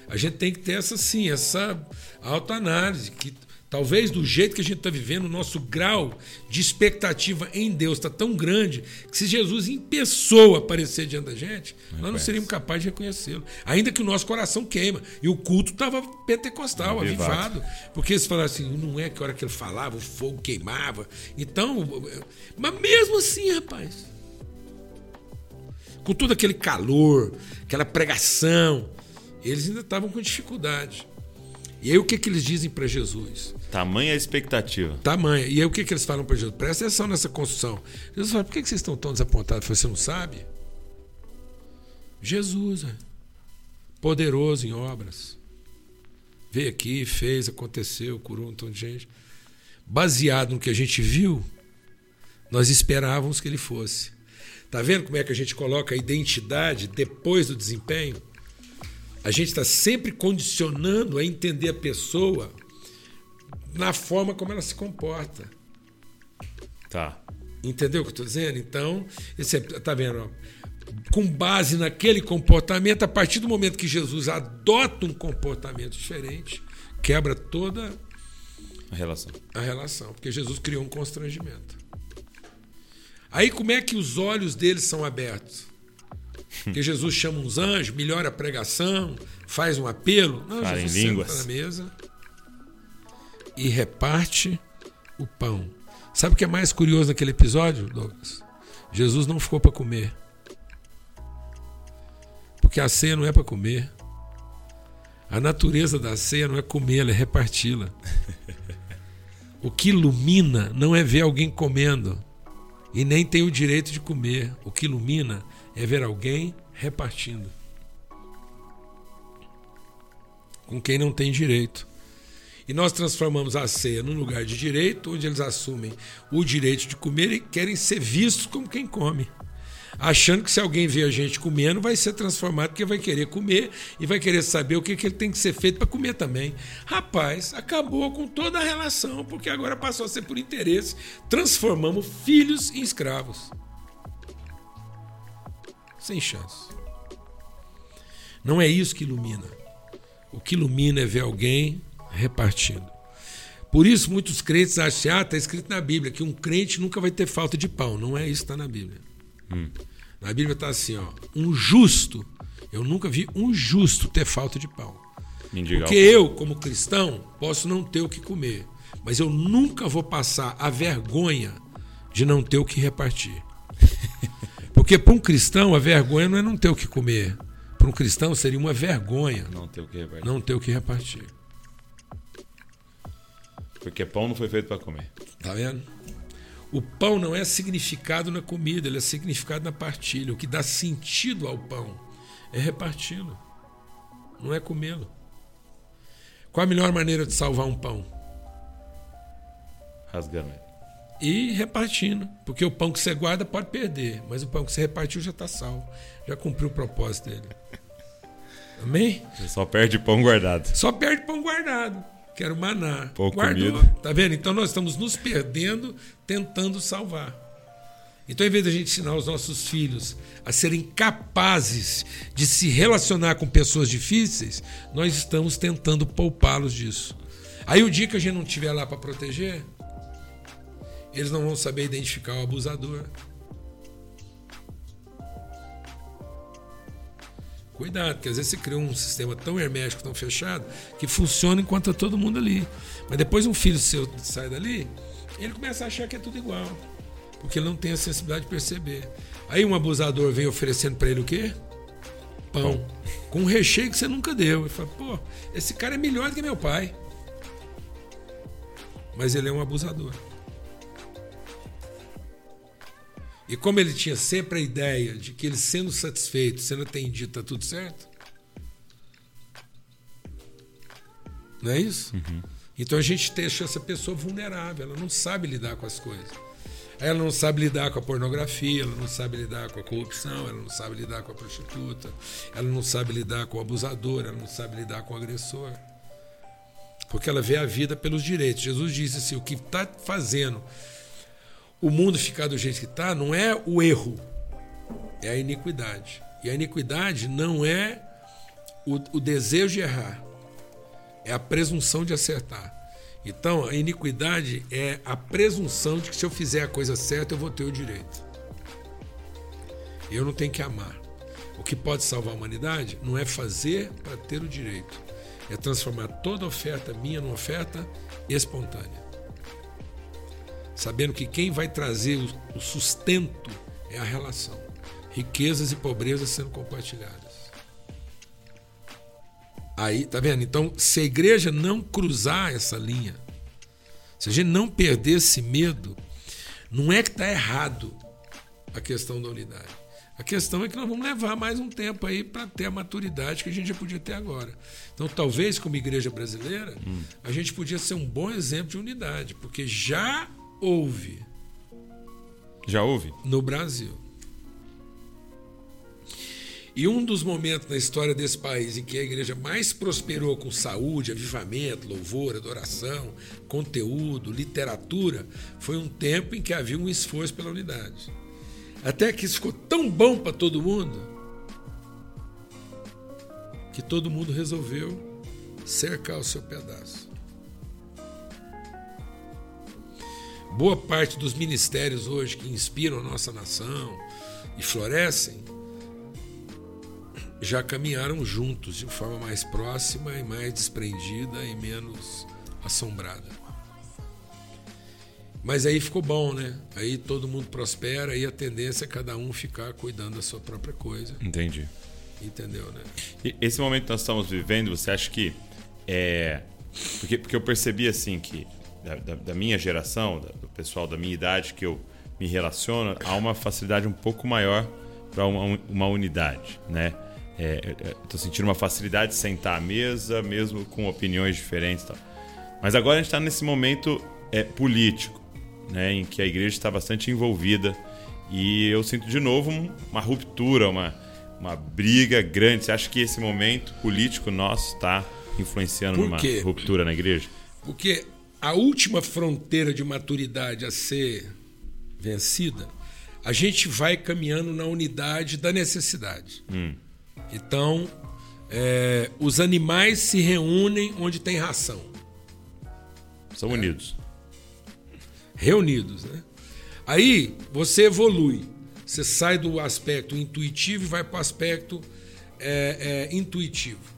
a gente tem que ter essa sim, essa autoanálise, que Talvez do jeito que a gente está vivendo, o nosso grau de expectativa em Deus está tão grande que se Jesus em pessoa aparecer diante da gente, não nós não seríamos capazes de reconhecê-lo. Ainda que o nosso coração queima. E o culto estava pentecostal, avivado. Porque eles falaram assim, não é que a hora que ele falava, o fogo queimava. Então, mas mesmo assim, rapaz, com todo aquele calor, aquela pregação, eles ainda estavam com dificuldade. E aí o que, que eles dizem para Jesus? Tamanha a expectativa. Tamanha. E aí o que, que eles falam para Jesus? Presta atenção nessa construção. Jesus fala, por que, que vocês estão tão desapontados? Você não sabe? Jesus, é poderoso em obras. Veio aqui, fez, aconteceu, curou um montão de gente. Baseado no que a gente viu, nós esperávamos que ele fosse. Tá vendo como é que a gente coloca a identidade depois do desempenho? A gente está sempre condicionando a entender a pessoa na forma como ela se comporta. Tá. Entendeu o que eu estou dizendo? Então, esse, tá vendo? Com base naquele comportamento, a partir do momento que Jesus adota um comportamento diferente, quebra toda a relação. A relação, porque Jesus criou um constrangimento. Aí como é que os olhos deles são abertos? Porque Jesus chama uns anjos, melhora a pregação, faz um apelo. Não, Fala Jesus em línguas. senta na mesa e reparte o pão. Sabe o que é mais curioso naquele episódio, Douglas? Jesus não ficou para comer. Porque a ceia não é para comer. A natureza da ceia não é comê-la, é reparti-la. O que ilumina não é ver alguém comendo e nem tem o direito de comer. O que ilumina é ver alguém repartindo com quem não tem direito. E nós transformamos a ceia num lugar de direito, onde eles assumem o direito de comer e querem ser vistos como quem come. Achando que se alguém vê a gente comendo, vai ser transformado porque vai querer comer e vai querer saber o que, que ele tem que ser feito para comer também. Rapaz, acabou com toda a relação, porque agora passou a ser por interesse. Transformamos filhos em escravos. Sem chance. Não é isso que ilumina. O que ilumina é ver alguém repartindo. Por isso, muitos crentes acham, ah, está escrito na Bíblia que um crente nunca vai ter falta de pão. Não é isso que está na Bíblia. Hum. Na Bíblia está assim, ó, um justo. Eu nunca vi um justo ter falta de pão. Mendigar Porque eu, como cristão, posso não ter o que comer. Mas eu nunca vou passar a vergonha de não ter o que repartir. Porque para um cristão, a vergonha não é não ter o que comer. Para um cristão seria uma vergonha não ter o que repartir. Não ter o que repartir. Porque pão não foi feito para comer. Tá vendo? O pão não é significado na comida, ele é significado na partilha. O que dá sentido ao pão é reparti-lo, não é comê-lo. Qual a melhor maneira de salvar um pão? Rasgando ele. E repartindo. Porque o pão que você guarda pode perder, mas o pão que você repartiu já está salvo. Já cumpriu o propósito dele. Amém? Você só perde pão guardado. Só perde pão guardado que era o maná. Pouco Guardou. comida. Tá vendo? Então nós estamos nos perdendo tentando salvar. Então, em vez de a gente ensinar os nossos filhos a serem capazes de se relacionar com pessoas difíceis, nós estamos tentando poupá-los disso. Aí, o dia que a gente não estiver lá para proteger, eles não vão saber identificar o abusador. Cuidado, porque às vezes você cria um sistema tão hermético, tão fechado, que funciona enquanto tá todo mundo ali. Mas depois um filho seu sai dali, ele começa a achar que é tudo igual. Porque ele não tem a sensibilidade de perceber. Aí um abusador vem oferecendo para ele o quê? Pão. Com um recheio que você nunca deu. Ele fala, pô, esse cara é melhor do que meu pai. Mas ele é um abusador. E como ele tinha sempre a ideia de que ele sendo satisfeito, sendo atendido, está tudo certo. Não é isso? Uhum. Então a gente deixa essa pessoa vulnerável, ela não sabe lidar com as coisas. Ela não sabe lidar com a pornografia, ela não sabe lidar com a corrupção, ela não sabe lidar com a prostituta, ela não sabe lidar com o abusador, ela não sabe lidar com o agressor. Porque ela vê a vida pelos direitos. Jesus disse assim: o que está fazendo o mundo ficar do jeito que está não é o erro, é a iniquidade. E a iniquidade não é o, o desejo de errar, é a presunção de acertar. Então, a iniquidade é a presunção de que se eu fizer a coisa certa, eu vou ter o direito. Eu não tenho que amar. O que pode salvar a humanidade não é fazer para ter o direito, é transformar toda oferta minha numa oferta espontânea. Sabendo que quem vai trazer o sustento é a relação. Riquezas e pobrezas sendo compartilhadas. Aí, tá vendo? Então, se a igreja não cruzar essa linha, se a gente não perder esse medo, não é que está errado a questão da unidade. A questão é que nós vamos levar mais um tempo aí para ter a maturidade que a gente já podia ter agora. Então, talvez, como igreja brasileira, hum. a gente podia ser um bom exemplo de unidade, porque já houve. Já houve? No Brasil. E um dos momentos na história desse país em que a igreja mais prosperou com saúde, avivamento, louvor, adoração, conteúdo, literatura, foi um tempo em que havia um esforço pela unidade. Até que isso ficou tão bom para todo mundo que todo mundo resolveu cercar o seu pedaço. Boa parte dos ministérios hoje que inspiram a nossa nação e florescem já caminharam juntos de forma mais próxima e mais desprendida e menos assombrada. Mas aí ficou bom, né? Aí todo mundo prospera e a tendência é cada um ficar cuidando da sua própria coisa. Entendi. Entendeu, né? E esse momento que nós estamos vivendo, você acha que é. Porque, porque eu percebi assim que da, da, da minha geração, da, do pessoal da minha idade que eu me relaciono, há uma facilidade um pouco maior para uma, uma unidade, né? Estou é, sentindo uma facilidade de sentar à mesa, mesmo com opiniões diferentes. Tal. Mas agora a gente está nesse momento é, político, né, em que a igreja está bastante envolvida e eu sinto de novo uma ruptura, uma, uma briga grande. Você acha que esse momento político nosso está influenciando numa ruptura na igreja? Porque a última fronteira de maturidade a ser vencida, a gente vai caminhando na unidade da necessidade. Hum. Então, é, os animais se reúnem onde tem ração. São é. unidos. Reunidos, né? Aí você evolui. Você sai do aspecto intuitivo e vai para o aspecto é, é, intuitivo.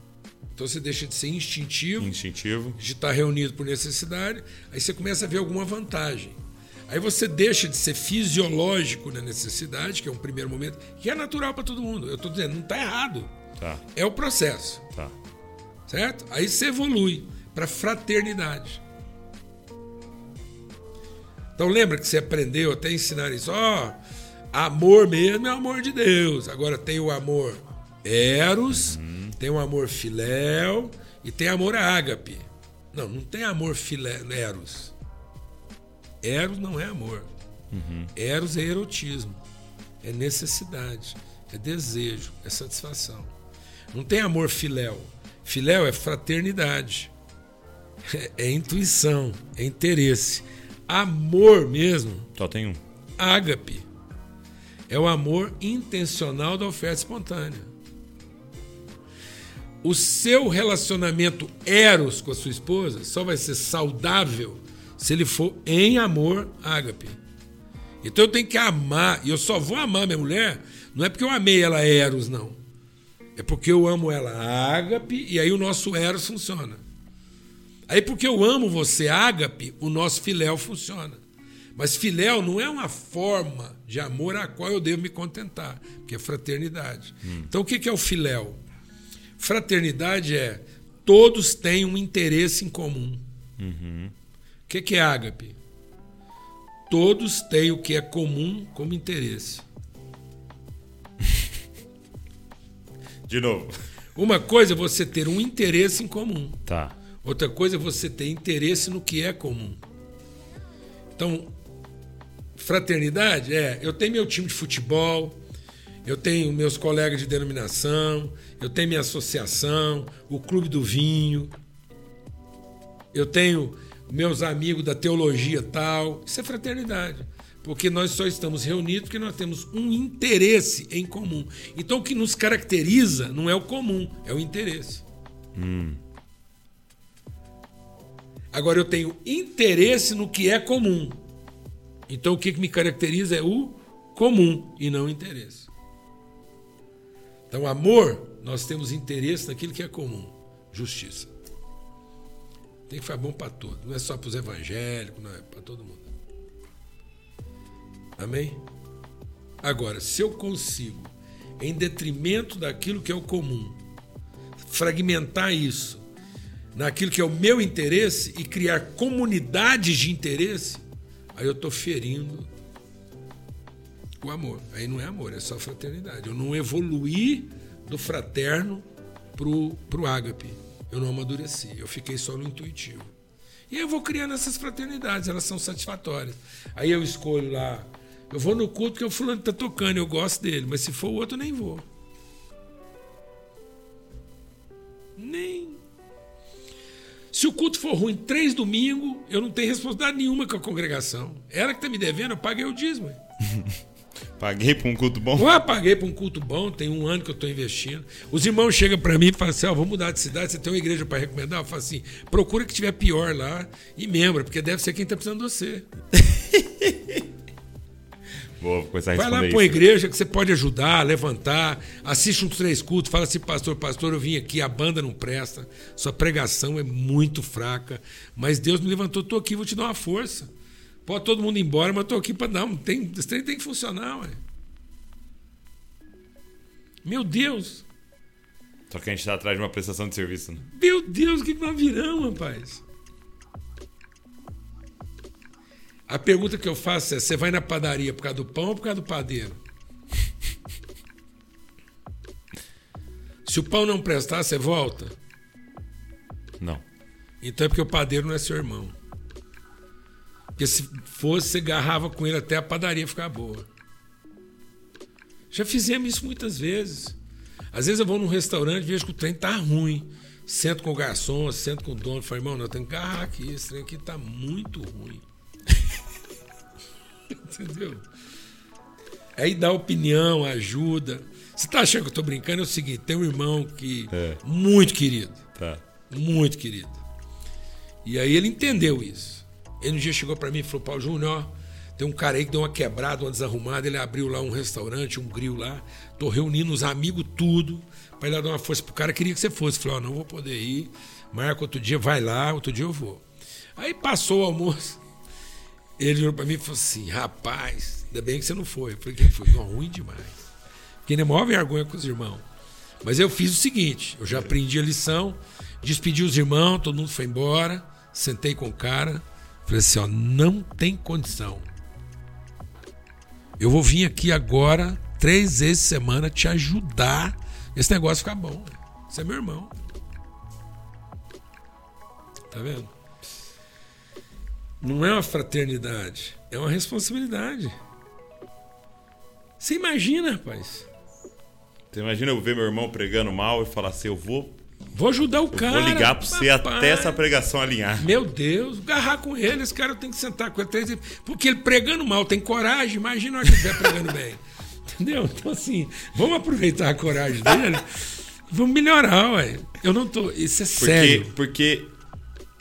Então você deixa de ser instintivo, instintivo, de estar reunido por necessidade, aí você começa a ver alguma vantagem. Aí você deixa de ser fisiológico na necessidade, que é um primeiro momento, que é natural para todo mundo. Eu estou dizendo, não está errado. Tá. É o processo. Tá. Certo? Aí você evolui para fraternidade. Então lembra que você aprendeu até ensinar isso? Ó, oh, amor mesmo é o amor de Deus. Agora tem o amor eros, uhum. Tem o amor filéu e tem amor ágape. Não, não tem amor filé, eros. Eros não é amor. Uhum. Eros é erotismo, é necessidade, é desejo, é satisfação. Não tem amor filéu. Filéu é fraternidade, é, é intuição, é interesse. Amor mesmo. Só tem um. Ágape. É o amor intencional da oferta espontânea. O seu relacionamento eros com a sua esposa só vai ser saudável se ele for em amor ágape. Então eu tenho que amar, e eu só vou amar minha mulher, não é porque eu amei ela eros, não. É porque eu amo ela ágape, e aí o nosso eros funciona. Aí porque eu amo você ágape, o nosso filéu funciona. Mas filéu não é uma forma de amor a qual eu devo me contentar, que é fraternidade. Hum. Então o que é o filéu? Fraternidade é todos têm um interesse em comum. Uhum. O que, que é ágape? Todos têm o que é comum como interesse. De novo. Uma coisa é você ter um interesse em comum. Tá. Outra coisa é você ter interesse no que é comum. Então, fraternidade é, eu tenho meu time de futebol, eu tenho meus colegas de denominação, eu tenho minha associação, o clube do vinho, eu tenho meus amigos da teologia tal. Isso é fraternidade. Porque nós só estamos reunidos porque nós temos um interesse em comum. Então o que nos caracteriza não é o comum, é o interesse. Hum. Agora eu tenho interesse no que é comum. Então o que me caracteriza é o comum e não o interesse. Então, amor, nós temos interesse naquilo que é comum. Justiça. Tem que ficar bom para todos. Não é só para os evangélicos, não é para todo mundo. Amém? Agora, se eu consigo, em detrimento daquilo que é o comum, fragmentar isso naquilo que é o meu interesse e criar comunidades de interesse, aí eu estou ferindo o amor. Aí não é amor, é só fraternidade. Eu não evoluí do fraterno pro, pro ágape. Eu não amadureci, eu fiquei só no intuitivo. E eu vou criando essas fraternidades, elas são satisfatórias. Aí eu escolho lá, eu vou no culto que o fulano está tocando, eu gosto dele, mas se for o outro, nem vou. Nem. Se o culto for ruim três domingos, eu não tenho responsabilidade nenhuma com a congregação. Ela que está me devendo, eu paguei o dízimo. Paguei para um culto bom? Eu paguei para um culto bom, tem um ano que eu estou investindo. Os irmãos chegam para mim e falam assim: oh, vamos mudar de cidade, você tem uma igreja para recomendar? Eu falo assim: procura que tiver pior lá e membra, porque deve ser quem está precisando de você. Vou começar a Vai lá para uma igreja que você pode ajudar, levantar, assiste uns três cultos, fala assim, pastor, pastor, eu vim aqui, a banda não presta, sua pregação é muito fraca, mas Deus me levantou, estou aqui, vou te dar uma força. Pode todo mundo ir embora, mas estou aqui para dar. Tem, esse trem tem que funcionar, ué. Meu Deus! Só que a gente está atrás de uma prestação de serviço, né? Meu Deus, o que que nós viramos, rapaz? A pergunta que eu faço é: você vai na padaria por causa do pão ou por causa do padeiro? Se o pão não prestar, você volta? Não. Então é porque o padeiro não é seu irmão. Porque se fosse, você agarrava com ele até a padaria ficar boa. Já fizemos isso muitas vezes. Às vezes eu vou num restaurante e vejo que o trem tá ruim. Sento com o garçom, sento com o dono, falo, irmão, não, eu tenho que agarrar aqui, esse trem aqui tá muito ruim. Entendeu? Aí dá opinião, ajuda. Você tá achando que eu tô brincando? É o seguinte, tem um irmão que. É. Muito querido. Tá. Muito querido. E aí ele entendeu isso. Ele um dia chegou para mim e falou: Paulo Júnior, tem um cara aí que deu uma quebrada, uma desarrumada. Ele abriu lá um restaurante, um grill lá. Tô reunindo os amigos, tudo, para lá dar uma força pro cara. Queria que você fosse. Falei: Ó, não vou poder ir. Marca outro dia, vai lá, outro dia eu vou. Aí passou o almoço. Ele olhou para mim e falou assim: Rapaz, ainda bem que você não foi. Eu falei: Quem foi? Não, ruim demais. Fiquei na maior vergonha com os irmãos. Mas eu fiz o seguinte: eu já aprendi a lição, despedi os irmãos, todo mundo foi embora, sentei com o cara, falei assim: ó, não tem condição. Eu vou vir aqui agora, três vezes semana, te ajudar esse negócio ficar bom. Você é meu irmão. Tá vendo? Não é uma fraternidade, é uma responsabilidade. Você imagina, rapaz. Você imagina eu ver meu irmão pregando mal e falar assim: eu vou, Vou ajudar o eu cara. vou ligar para você rapaz. até essa pregação alinhar. Meu Deus, agarrar com ele, esse cara tem que sentar com ele três. Porque ele pregando mal tem coragem, imagina hora que ele estiver pregando bem. Entendeu? Então, assim, vamos aproveitar a coragem dele. Vamos melhorar, ué. Eu não tô. Isso é Porque, sério. porque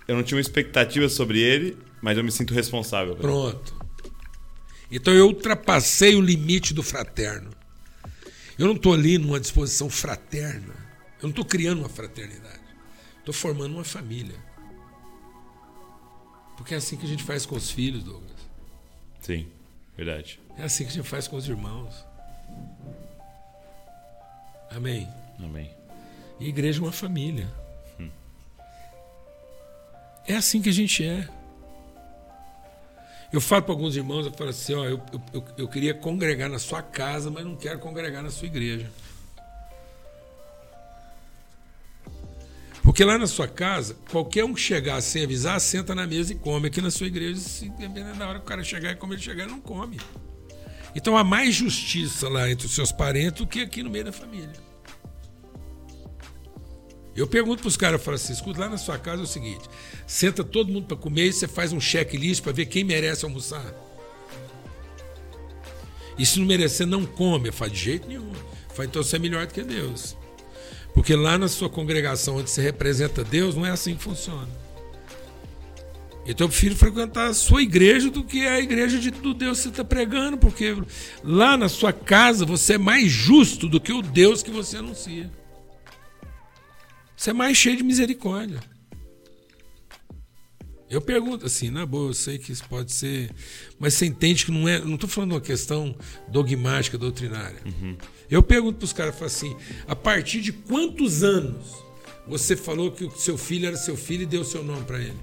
eu não tinha uma expectativa sobre ele, mas eu me sinto responsável. Pronto. Então eu ultrapassei o limite do fraterno. Eu não estou ali numa disposição fraterna. Eu não estou criando uma fraternidade. Estou formando uma família. Porque é assim que a gente faz com os filhos, Douglas. Sim, verdade. É assim que a gente faz com os irmãos. Amém. Amém. E a igreja é uma família. É assim que a gente é. Eu falo para alguns irmãos, eu falo assim, ó, eu, eu, eu queria congregar na sua casa, mas não quero congregar na sua igreja. Porque lá na sua casa, qualquer um que chegar sem avisar, senta na mesa e come. Aqui na sua igreja, na hora que o cara chegar e como ele chegar, não come. Então há mais justiça lá entre os seus parentes do que aqui no meio da família. Eu pergunto para os caras, eu falo assim, escuta, lá na sua casa é o seguinte, senta todo mundo para comer e você faz um checklist para ver quem merece almoçar. E se não merecer, não come. Falo, de jeito nenhum. Falo, então você é melhor do que Deus. Porque lá na sua congregação, onde você representa Deus, não é assim que funciona. Então eu prefiro frequentar a sua igreja do que a igreja de, do Deus que você está pregando, porque lá na sua casa você é mais justo do que o Deus que você anuncia. Você é mais cheio de misericórdia. Eu pergunto assim, na boa, eu sei que isso pode ser. Mas você entende que não é. Não estou falando de uma questão dogmática, doutrinária. Uhum. Eu pergunto para os caras assim: a partir de quantos anos você falou que o seu filho era seu filho e deu seu nome para ele?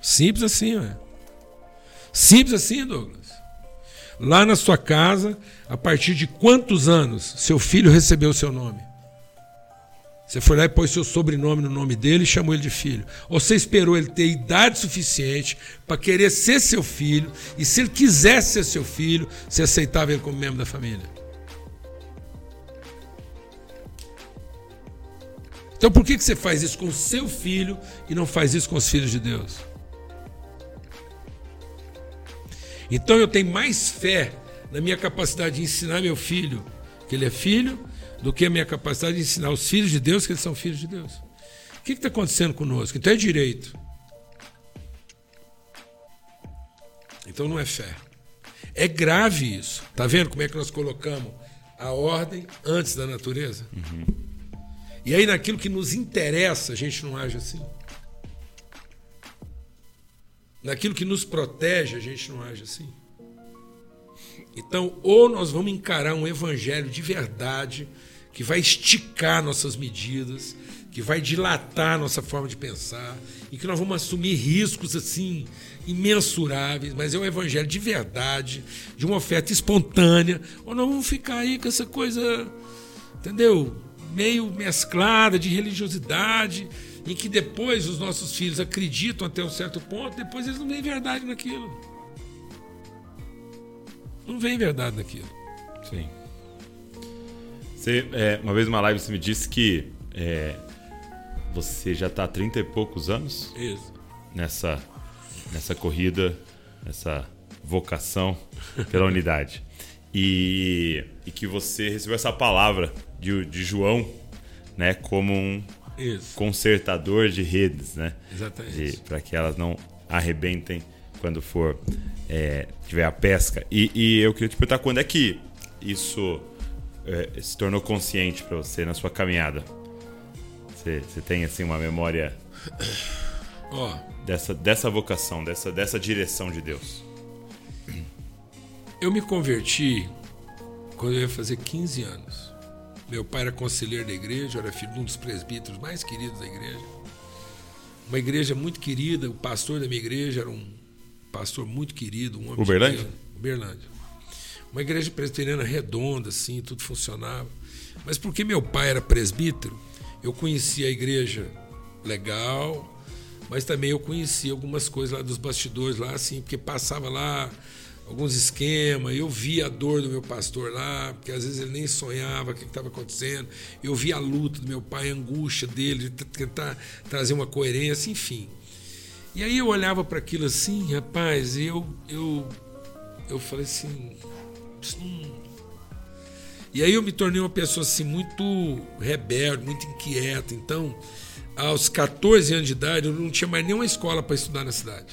Simples assim, ué. Simples assim, Douglas. Lá na sua casa, a partir de quantos anos seu filho recebeu o seu nome? Você foi lá e pôs seu sobrenome no nome dele e chamou ele de filho. Ou você esperou ele ter idade suficiente para querer ser seu filho, e se ele quisesse ser seu filho, você aceitava ele como membro da família. Então por que você faz isso com seu filho e não faz isso com os filhos de Deus? Então eu tenho mais fé na minha capacidade de ensinar meu filho que ele é filho do que a minha capacidade de ensinar os filhos de Deus que eles são filhos de Deus. O que está acontecendo conosco? Então é direito. Então não é fé. É grave isso. Tá vendo como é que nós colocamos a ordem antes da natureza? Uhum. E aí naquilo que nos interessa, a gente não age assim. Naquilo que nos protege, a gente não age assim. Então, ou nós vamos encarar um evangelho de verdade, que vai esticar nossas medidas, que vai dilatar nossa forma de pensar e que nós vamos assumir riscos assim imensuráveis, mas é um evangelho de verdade, de uma oferta espontânea, ou nós vamos ficar aí com essa coisa, entendeu? Meio mesclada de religiosidade, em que depois os nossos filhos acreditam até um certo ponto, depois eles não veem verdade naquilo. Não veem verdade naquilo. Sim. Você, é, uma vez numa live você me disse que é, você já está há 30 e poucos anos Isso. nessa nessa corrida, nessa vocação pela unidade. E, e, que você recebeu essa palavra de, de João né, como um Isso. consertador de redes, né? Exatamente. Para que elas não arrebentem quando for é, tiver a pesca. E, e eu queria te perguntar quando é que isso é, se tornou consciente para você na sua caminhada? Você, você tem assim uma memória oh. dessa, dessa vocação, dessa, dessa direção de Deus? Eu me converti quando eu ia fazer 15 anos. Meu pai era conselheiro da igreja, eu era filho de um dos presbíteros mais queridos da igreja. Uma igreja muito querida, o pastor da minha igreja era um pastor muito querido, um homem Uberlândia? Uberlândia. Uma igreja presbiteriana redonda, assim, tudo funcionava. Mas porque meu pai era presbítero, eu conhecia a igreja legal, mas também eu conhecia algumas coisas lá dos bastidores lá, assim, porque passava lá alguns esquemas, eu via a dor do meu pastor lá, porque às vezes ele nem sonhava o que estava acontecendo, eu via a luta do meu pai, a angústia dele, de tentar trazer uma coerência, enfim. E aí eu olhava para aquilo assim, rapaz, e eu, eu, eu falei assim, e aí eu me tornei uma pessoa assim muito rebelde, muito inquieta. Então, aos 14 anos de idade, eu não tinha mais nenhuma escola para estudar na cidade.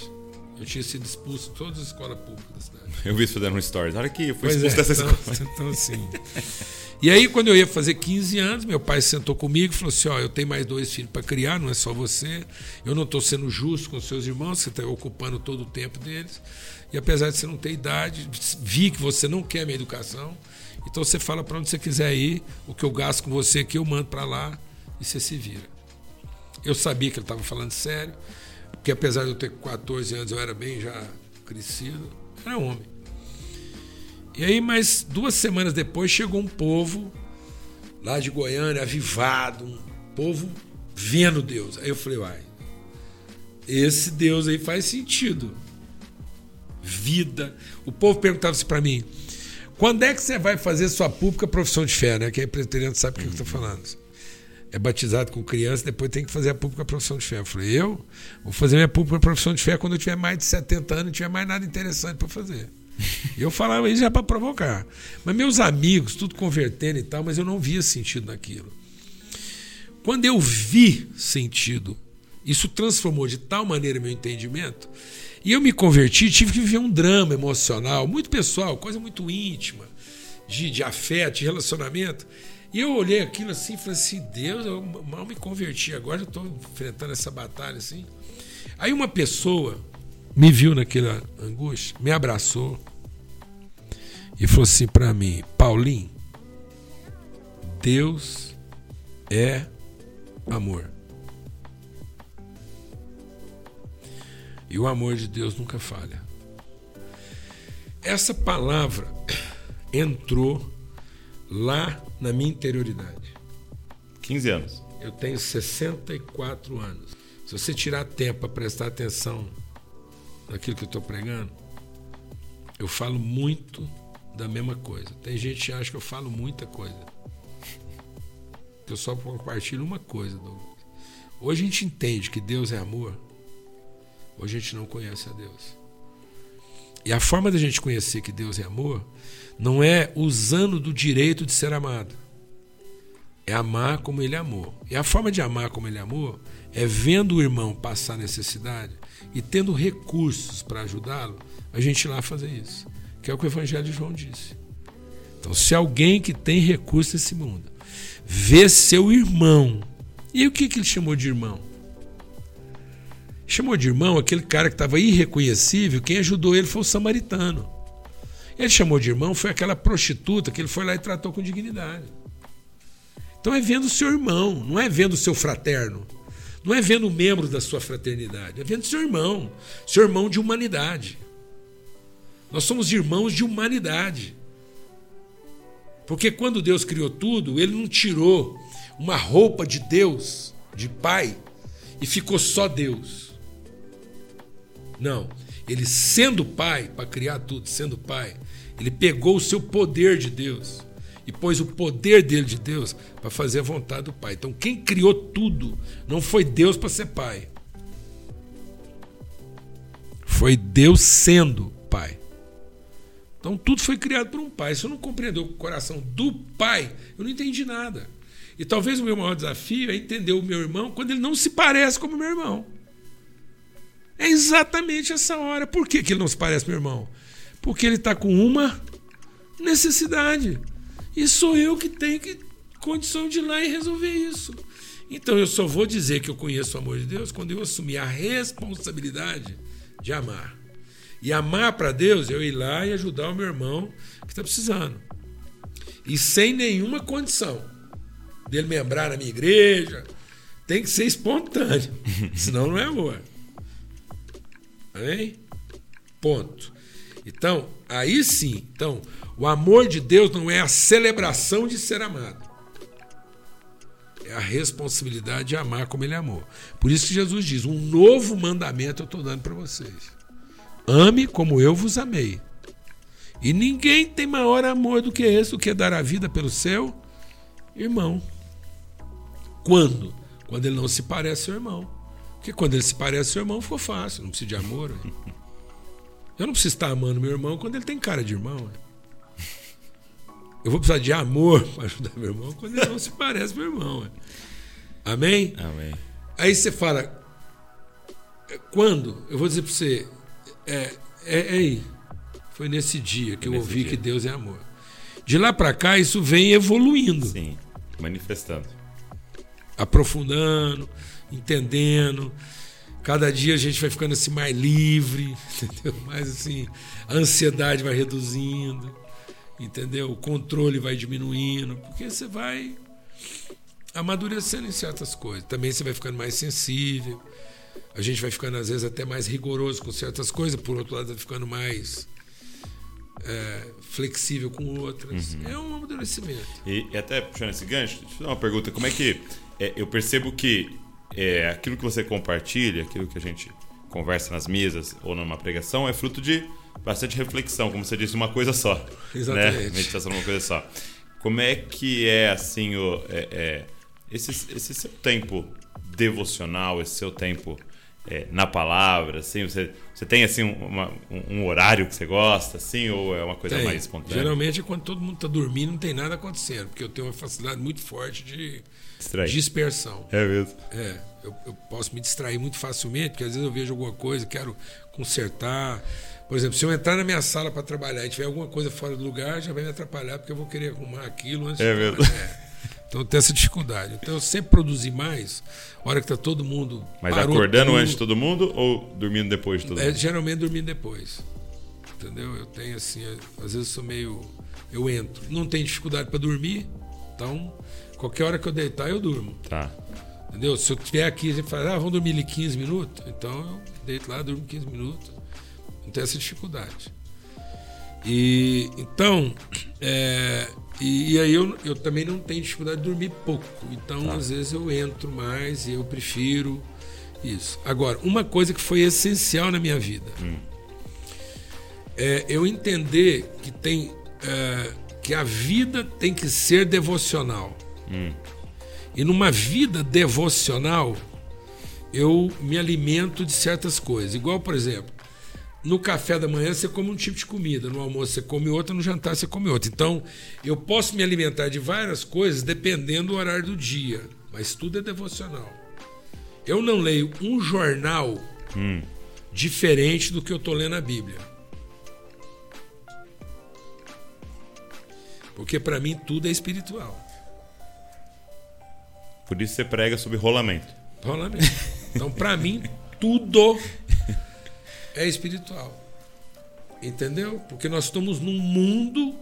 Eu tinha sido expulso de todas as escolas públicas da cidade. Eu vi isso fazendo um stories. Olha que eu fui pois expulso é, dessa então, escola. Então, assim. E aí, quando eu ia fazer 15 anos, meu pai sentou comigo e falou assim: Ó, eu tenho mais dois filhos para criar, não é só você. Eu não estou sendo justo com seus irmãos, você está ocupando todo o tempo deles. E apesar de você não ter idade, vi que você não quer minha educação. Então você fala para onde você quiser ir, o que eu gasto com você aqui eu mando para lá e você se vira. Eu sabia que ele estava falando sério, porque apesar de eu ter 14 anos, eu era bem já crescido, era homem. E aí, mais duas semanas depois, chegou um povo lá de Goiânia, avivado, um povo vendo Deus. Aí eu falei, uai, esse Deus aí faz sentido. Vida. O povo perguntava assim para mim: quando é que você vai fazer sua pública profissão de fé, né? Que aí pretendente sabe o que eu estou falando. É batizado com criança, depois tem que fazer a pública profissão de fé. Eu falei, eu vou fazer minha pública profissão de fé quando eu tiver mais de 70 anos e não tiver mais nada interessante para fazer. eu falava isso já para provocar. Mas meus amigos, tudo convertendo e tal, mas eu não via sentido naquilo. Quando eu vi sentido, isso transformou de tal maneira meu entendimento e eu me converti, tive que viver um drama emocional, muito pessoal, coisa muito íntima, de, de afeto, de relacionamento. E eu olhei aquilo assim e falei assim: Deus, eu mal me converti, agora eu estou enfrentando essa batalha assim. Aí uma pessoa me viu naquela angústia, me abraçou e falou assim para mim: Paulinho, Deus é amor. E o amor de Deus nunca falha. Essa palavra entrou lá na minha interioridade. 15 anos. Eu tenho 64 anos. Se você tirar tempo para prestar atenção naquilo que eu estou pregando, eu falo muito da mesma coisa. Tem gente que acha que eu falo muita coisa. Eu só compartilho uma coisa, Douglas. Hoje a gente entende que Deus é amor Hoje a gente não conhece a Deus. E a forma da gente conhecer que Deus é amor não é usando do direito de ser amado. É amar como ele amou. E a forma de amar como ele amou é vendo o irmão passar necessidade e tendo recursos para ajudá-lo, a gente ir lá fazer isso. Que é o que o Evangelho de João disse. Então, se alguém que tem recurso nesse mundo vê seu irmão, e o que, que ele chamou de irmão? Chamou de irmão aquele cara que estava irreconhecível, quem ajudou ele foi o samaritano. Ele chamou de irmão foi aquela prostituta que ele foi lá e tratou com dignidade. Então é vendo o seu irmão, não é vendo o seu fraterno. Não é vendo o membro da sua fraternidade, é vendo seu irmão, seu irmão de humanidade. Nós somos irmãos de humanidade. Porque quando Deus criou tudo, ele não tirou uma roupa de Deus, de Pai, e ficou só Deus. Não. Ele, sendo pai, para criar tudo, sendo pai, ele pegou o seu poder de Deus e pôs o poder dele de Deus para fazer a vontade do pai. Então, quem criou tudo não foi Deus para ser pai. Foi Deus sendo pai. Então, tudo foi criado por um pai. Se eu não compreender o coração do pai, eu não entendi nada. E talvez o meu maior desafio é entender o meu irmão quando ele não se parece como meu irmão. É exatamente essa hora. Por que, que ele não se parece, meu irmão? Porque ele está com uma necessidade. E sou eu que tenho que, condição de ir lá e resolver isso. Então eu só vou dizer que eu conheço o amor de Deus quando eu assumir a responsabilidade de amar. E amar para Deus, eu ir lá e ajudar o meu irmão que está precisando. E sem nenhuma condição dele membrar na minha igreja. Tem que ser espontâneo. Senão não é amor. Amém? Ponto. Então, aí sim. Então, o amor de Deus não é a celebração de ser amado. É a responsabilidade de amar como ele amou. Por isso que Jesus diz: um novo mandamento eu estou dando para vocês. Ame como eu vos amei. E ninguém tem maior amor do que esse, do que dar a vida pelo seu irmão. Quando? Quando ele não se parece seu irmão. Porque quando ele se parece ao seu irmão, ficou fácil, não precisa de amor. Eu não preciso estar amando meu irmão quando ele tem cara de irmão. Eu vou precisar de amor para ajudar meu irmão quando ele não se parece meu irmão. Amém? Amém. Aí você fala, quando? Eu vou dizer para você, é, é, é aí. Foi nesse dia que Foi eu ouvi dia. que Deus é amor. De lá para cá, isso vem evoluindo. Sim, manifestando. Aprofundando entendendo. Cada dia a gente vai ficando assim mais livre, entendeu? Mais assim, a ansiedade vai reduzindo, entendeu? O controle vai diminuindo, porque você vai amadurecendo em certas coisas. Também você vai ficando mais sensível. A gente vai ficando, às vezes, até mais rigoroso com certas coisas, por outro lado, vai ficando mais é, flexível com outras. Uhum. É um amadurecimento. E, e, até puxando esse gancho, deixa eu dar uma pergunta: como é que. É, eu percebo que é, aquilo que você compartilha, aquilo que a gente conversa nas mesas ou numa pregação, é fruto de bastante reflexão, como você disse, uma coisa só. Né? Exatamente. Né? Meditação uma coisa só. Como é que é assim o, é, é, esse, esse seu tempo devocional, esse seu tempo é, na palavra, assim, você, você tem assim uma, um, horário que você gosta, assim, ou é uma coisa tem. mais espontânea? Geralmente é quando todo mundo está dormindo, não tem nada acontecendo, porque eu tenho uma facilidade muito forte de Distrair. dispersão. É mesmo? É, eu, eu, posso me distrair muito facilmente, porque às vezes eu vejo alguma coisa, quero consertar. Por exemplo, se eu entrar na minha sala para trabalhar e tiver alguma coisa fora do lugar, já vai me atrapalhar, porque eu vou querer arrumar aquilo antes é de mesmo? É. Então eu tenho essa dificuldade. Então eu sempre produzi mais, hora que está todo mundo. Mas acordando tudo, antes de todo mundo ou dormindo depois de todo é, mundo? Geralmente dormindo depois. Entendeu? Eu tenho assim, às vezes eu sou meio. Eu entro. Não tenho dificuldade para dormir, então qualquer hora que eu deitar eu durmo. Tá. Entendeu? Se eu estiver aqui e falar, ah, vamos dormir ali 15 minutos, então eu deito lá, durmo 15 minutos. Não tem essa dificuldade. E então, é, e, e, aí eu, eu também não tenho dificuldade de dormir pouco. Então, tá. às vezes, eu entro mais e eu prefiro isso. Agora, uma coisa que foi essencial na minha vida hum. é eu entender que tem é, que a vida tem que ser devocional. Hum. E numa vida devocional, eu me alimento de certas coisas. Igual, por exemplo, no café da manhã você come um tipo de comida, no almoço você come outra, no jantar você come outra. Então, eu posso me alimentar de várias coisas dependendo do horário do dia, mas tudo é devocional. Eu não leio um jornal hum. diferente do que eu estou lendo a Bíblia. Porque para mim tudo é espiritual. Por isso você prega sobre rolamento. Rolamento. Então, para mim, tudo é espiritual. Entendeu? Porque nós estamos num mundo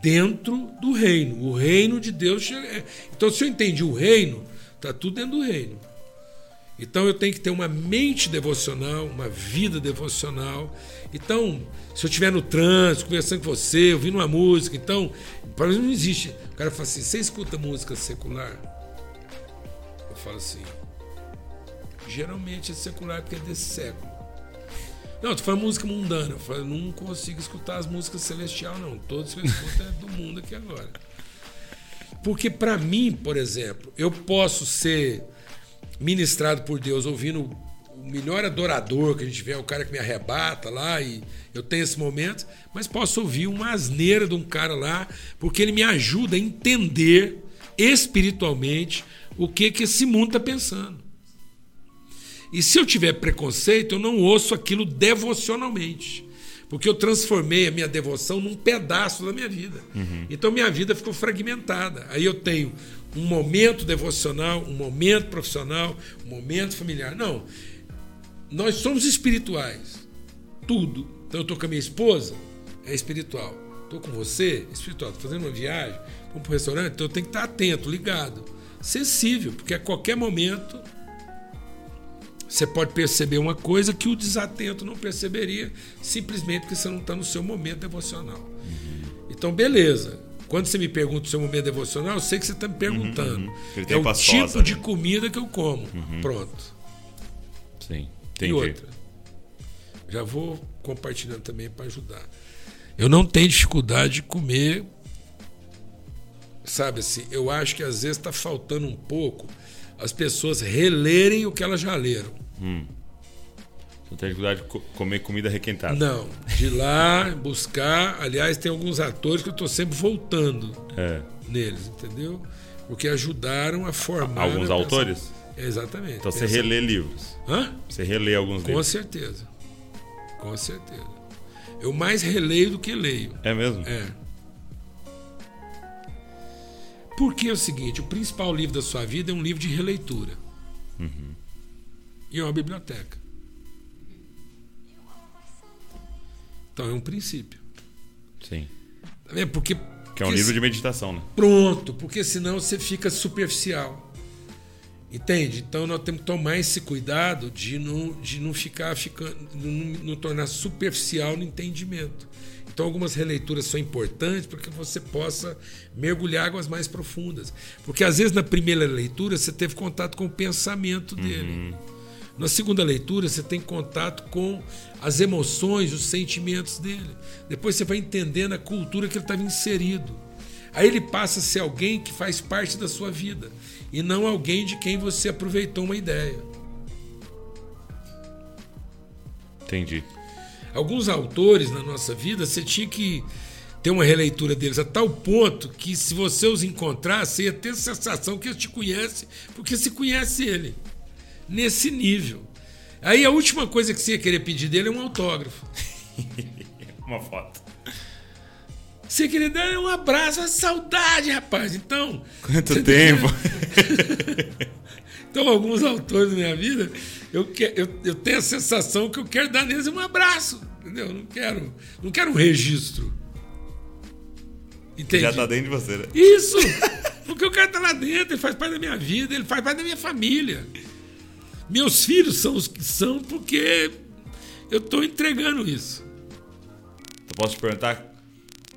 dentro do reino. O reino de Deus. É, então, se eu entendi o reino, está tudo dentro do reino. Então eu tenho que ter uma mente devocional, uma vida devocional. Então, se eu estiver no trânsito, conversando com você, ouvindo uma música, então, para mim não existe. O cara fala assim: você escuta música secular? Eu falo assim: geralmente é secular porque é desse século. Não, tu fala música mundana. Eu falo, não consigo escutar as músicas celestial, não. Todos que eu escuto é do mundo aqui agora. Porque para mim, por exemplo, eu posso ser ministrado por Deus ouvindo o melhor adorador que a gente vê, é o cara que me arrebata lá e eu tenho esse momento, mas posso ouvir uma asneira de um cara lá, porque ele me ajuda a entender espiritualmente o que que esse mundo está pensando. E se eu tiver preconceito, eu não ouço aquilo devocionalmente. Porque eu transformei a minha devoção num pedaço da minha vida. Uhum. Então minha vida ficou fragmentada. Aí eu tenho um momento devocional, um momento profissional, um momento familiar. Não. Nós somos espirituais. Tudo. Então eu estou com a minha esposa, é espiritual. Estou com você, é espiritual. Estou fazendo uma viagem, vamos para o restaurante, então eu tenho que estar atento, ligado, sensível, porque a qualquer momento você pode perceber uma coisa que o desatento não perceberia, simplesmente porque você não está no seu momento devocional. Uhum. Então, beleza. Quando você me pergunta o seu momento devocional, eu sei que você está me perguntando. Uhum, uhum. É o pastosa, tipo né? de comida que eu como. Uhum. Pronto. Sim. Entendi. E outra. Já vou compartilhando também para ajudar. Eu não tenho dificuldade de comer. Sabe assim, eu acho que às vezes está faltando um pouco as pessoas relerem o que elas já leram. Hum. Não tem dificuldade de comer comida requentada? Não. De lá, buscar. Aliás, tem alguns atores que eu estou sempre voltando é. neles, entendeu? Porque ajudaram a formar. Alguns autores? Exatamente. Então você relê livros? Hã? Você relê alguns Com livros? Com certeza. Com certeza. Eu mais releio do que leio. É mesmo? É. Porque é o seguinte: o principal livro da sua vida é um livro de releitura. Uhum. E é uma biblioteca. Então é um princípio. Sim. Tá vendo? Porque. Que é um livro de meditação, né? Pronto, porque senão você fica superficial. Entende? Então nós temos que tomar esse cuidado de não, de não ficar ficando, não, não tornar superficial no entendimento. Então algumas releituras são importantes para que você possa mergulhar águas mais profundas. Porque às vezes na primeira leitura você teve contato com o pensamento dele. Uhum. Na segunda leitura você tem contato com as emoções, os sentimentos dele. Depois você vai entendendo a cultura que ele estava inserido. Aí ele passa a ser alguém que faz parte da sua vida e não alguém de quem você aproveitou uma ideia. Entendi. Alguns autores na nossa vida, você tinha que ter uma releitura deles a tal ponto que se você os encontrasse, você ia ter a sensação que eles te conhecem, porque se conhece ele. Nesse nível. Aí a última coisa que você ia querer pedir dele é um autógrafo. uma foto. Você queria dar um abraço, uma saudade, rapaz. Então. Quanto tempo! então, alguns autores da minha vida, eu, que, eu, eu tenho a sensação que eu quero dar neles um abraço. Entendeu? Eu não quero, não quero um registro. Entendi. Já tá dentro de você, né? Isso! Porque o cara tá lá dentro, ele faz parte da minha vida, ele faz parte da minha família. Meus filhos são os que são porque eu estou entregando isso. Eu posso te perguntar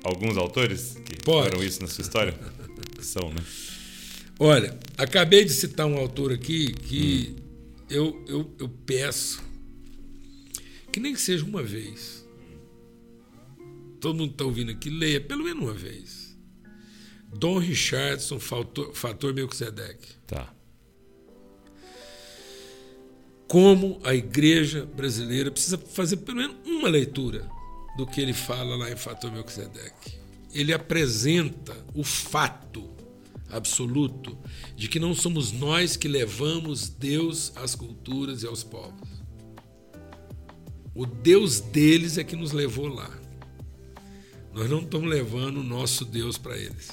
alguns autores que Pode. fizeram isso na sua história? São, né? Olha, acabei de citar um autor aqui que hum. eu, eu, eu peço que nem que seja uma vez. Todo mundo está ouvindo aqui, leia pelo menos uma vez. Dom Richardson, Fator, Fator Melquisedeque. Tá. Como a igreja brasileira precisa fazer pelo menos uma leitura do que ele fala lá em Fator Melquisedeque. Ele apresenta o fato absoluto de que não somos nós que levamos Deus às culturas e aos povos. O Deus deles é que nos levou lá. Nós não estamos levando o nosso Deus para eles.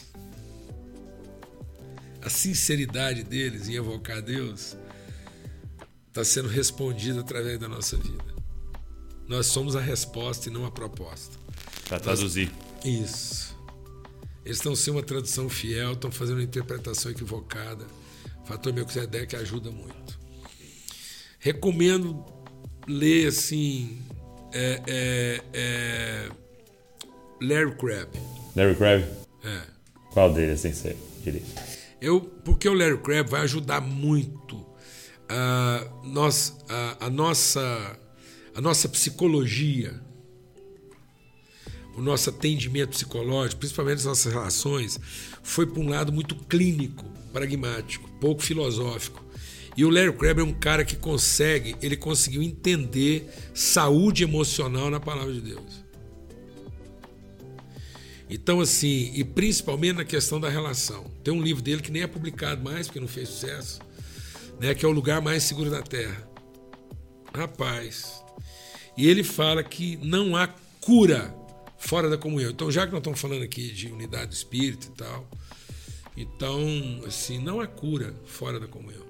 A sinceridade deles em evocar Deus está sendo respondida através da nossa vida. Nós somos a resposta e não a proposta. Para traduzir. Nós... Isso. Eles estão sendo uma tradução fiel, estão fazendo uma interpretação equivocada. O fator Melquisedeque ajuda muito. Recomendo ler assim. É, é, é... Larry Crabb. Larry Crabb? É. Qual deles, sem ser direito? Eu, porque o Larry Crabb vai ajudar muito a, nós, a nossa a nossa psicologia, o nosso atendimento psicológico, principalmente as nossas relações, foi para um lado muito clínico, pragmático, pouco filosófico. E o Larry Crabb é um cara que consegue, ele conseguiu entender saúde emocional na palavra de Deus. Então, assim, e principalmente na questão da relação. Tem um livro dele que nem é publicado mais, porque não fez sucesso, né, que é O Lugar Mais Seguro da Terra. Rapaz, e ele fala que não há cura fora da comunhão. Então, já que nós estamos falando aqui de unidade do espírito e tal, então, assim, não há cura fora da comunhão.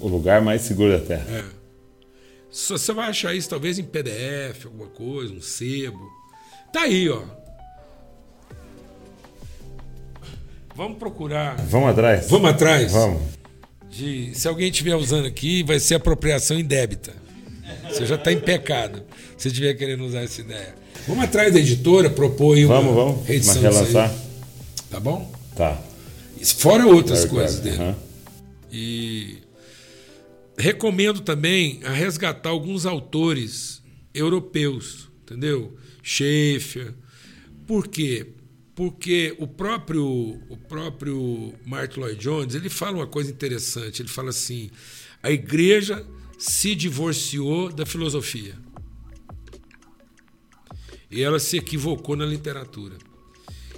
O lugar mais seguro da Terra. É. Você vai achar isso talvez em PDF, alguma coisa, um sebo. Tá aí, ó. Vamos procurar. Vamos atrás. Vamos atrás. Vamos. De, se alguém estiver usando aqui, vai ser apropriação indébita. Você já está em pecado. Você estiver querendo usar essa ideia. Vamos atrás da editora, propor uma vamos, vamos. reedição. Vamos relançar. Tá bom? Tá. Fora outras claro, coisas claro. dele. Uhum. E recomendo também a resgatar alguns autores europeus, entendeu? Schaeffer. Por quê? Porque o próprio, o próprio Martin Lloyd Jones ele fala uma coisa interessante. Ele fala assim: a igreja se divorciou da filosofia. E ela se equivocou na literatura.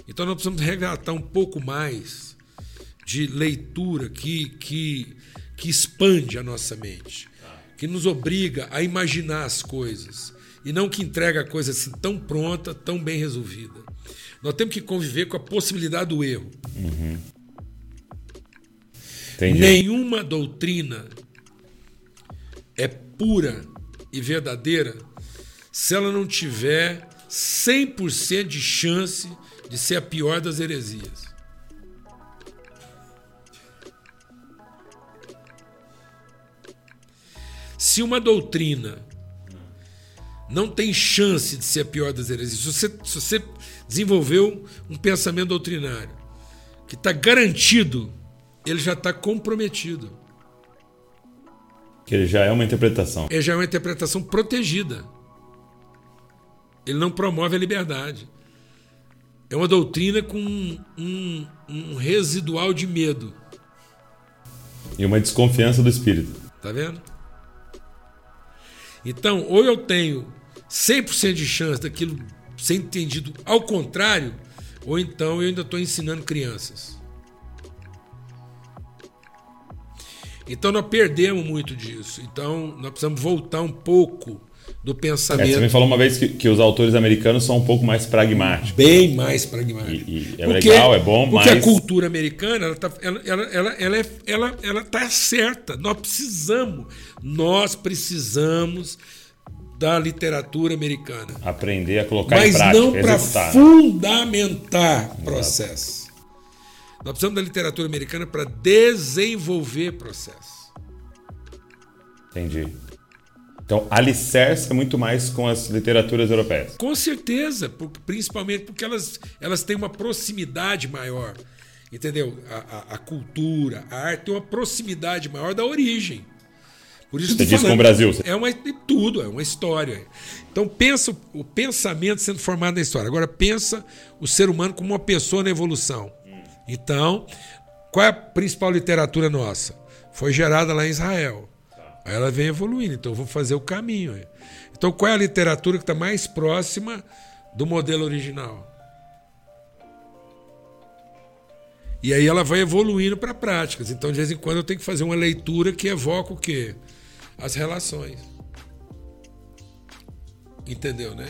Então nós precisamos resgatar um pouco mais de leitura que, que, que expande a nossa mente, que nos obriga a imaginar as coisas e não que entrega a coisa assim tão pronta, tão bem resolvida. Nós temos que conviver com a possibilidade do erro. Uhum. Nenhuma doutrina é pura e verdadeira se ela não tiver 100% de chance de ser a pior das heresias. Se uma doutrina não tem chance de ser a pior das heresias, se você, se você desenvolveu um pensamento doutrinário que está garantido, ele já está comprometido. Que ele já é uma interpretação. Ele já é uma interpretação protegida. Ele não promove a liberdade. É uma doutrina com um, um, um residual de medo. E uma desconfiança do espírito. Tá vendo? Então, ou eu tenho 100% de chance daquilo ser entendido ao contrário, ou então eu ainda estou ensinando crianças. Então nós perdemos muito disso. Então nós precisamos voltar um pouco do pensamento. É, você me falou uma vez que, que, os autores americanos são um pouco mais pragmáticos. Bem mais pragmáticos. E, e é porque, legal, é bom, porque mas. Porque a cultura americana, ela está ela, ela, ela, ela, é, ela, ela tá certa. Nós precisamos, nós precisamos da literatura americana. Aprender a colocar mas em prática. Mas não para fundamentar processo. Nós precisamos da literatura americana para desenvolver processo. Entendi. Então, alicerce é muito mais com as literaturas europeias. Com certeza, principalmente porque elas, elas têm uma proximidade maior. Entendeu? A, a, a cultura, a arte tem uma proximidade maior da origem. Por isso Você diz com o Brasil. É uma, tudo, é uma história. Então pensa o pensamento sendo formado na história. Agora pensa o ser humano como uma pessoa na evolução. Então, qual é a principal literatura nossa? Foi gerada lá em Israel. Aí ela vem evoluindo, então eu vou fazer o caminho. Então, qual é a literatura que está mais próxima do modelo original? E aí ela vai evoluindo para práticas. Então, de vez em quando, eu tenho que fazer uma leitura que evoca o quê? As relações. Entendeu, né?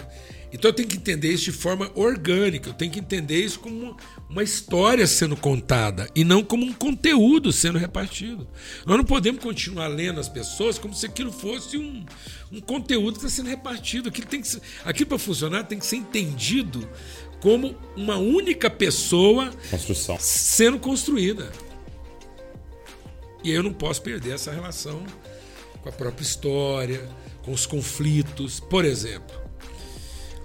Então eu tenho que entender isso de forma orgânica, eu tenho que entender isso como uma história sendo contada e não como um conteúdo sendo repartido. Nós não podemos continuar lendo as pessoas como se aquilo fosse um, um conteúdo que está sendo repartido. Aquilo, tem que ser, aquilo para funcionar tem que ser entendido como uma única pessoa Construção. sendo construída. E eu não posso perder essa relação com a própria história, com os conflitos. Por exemplo,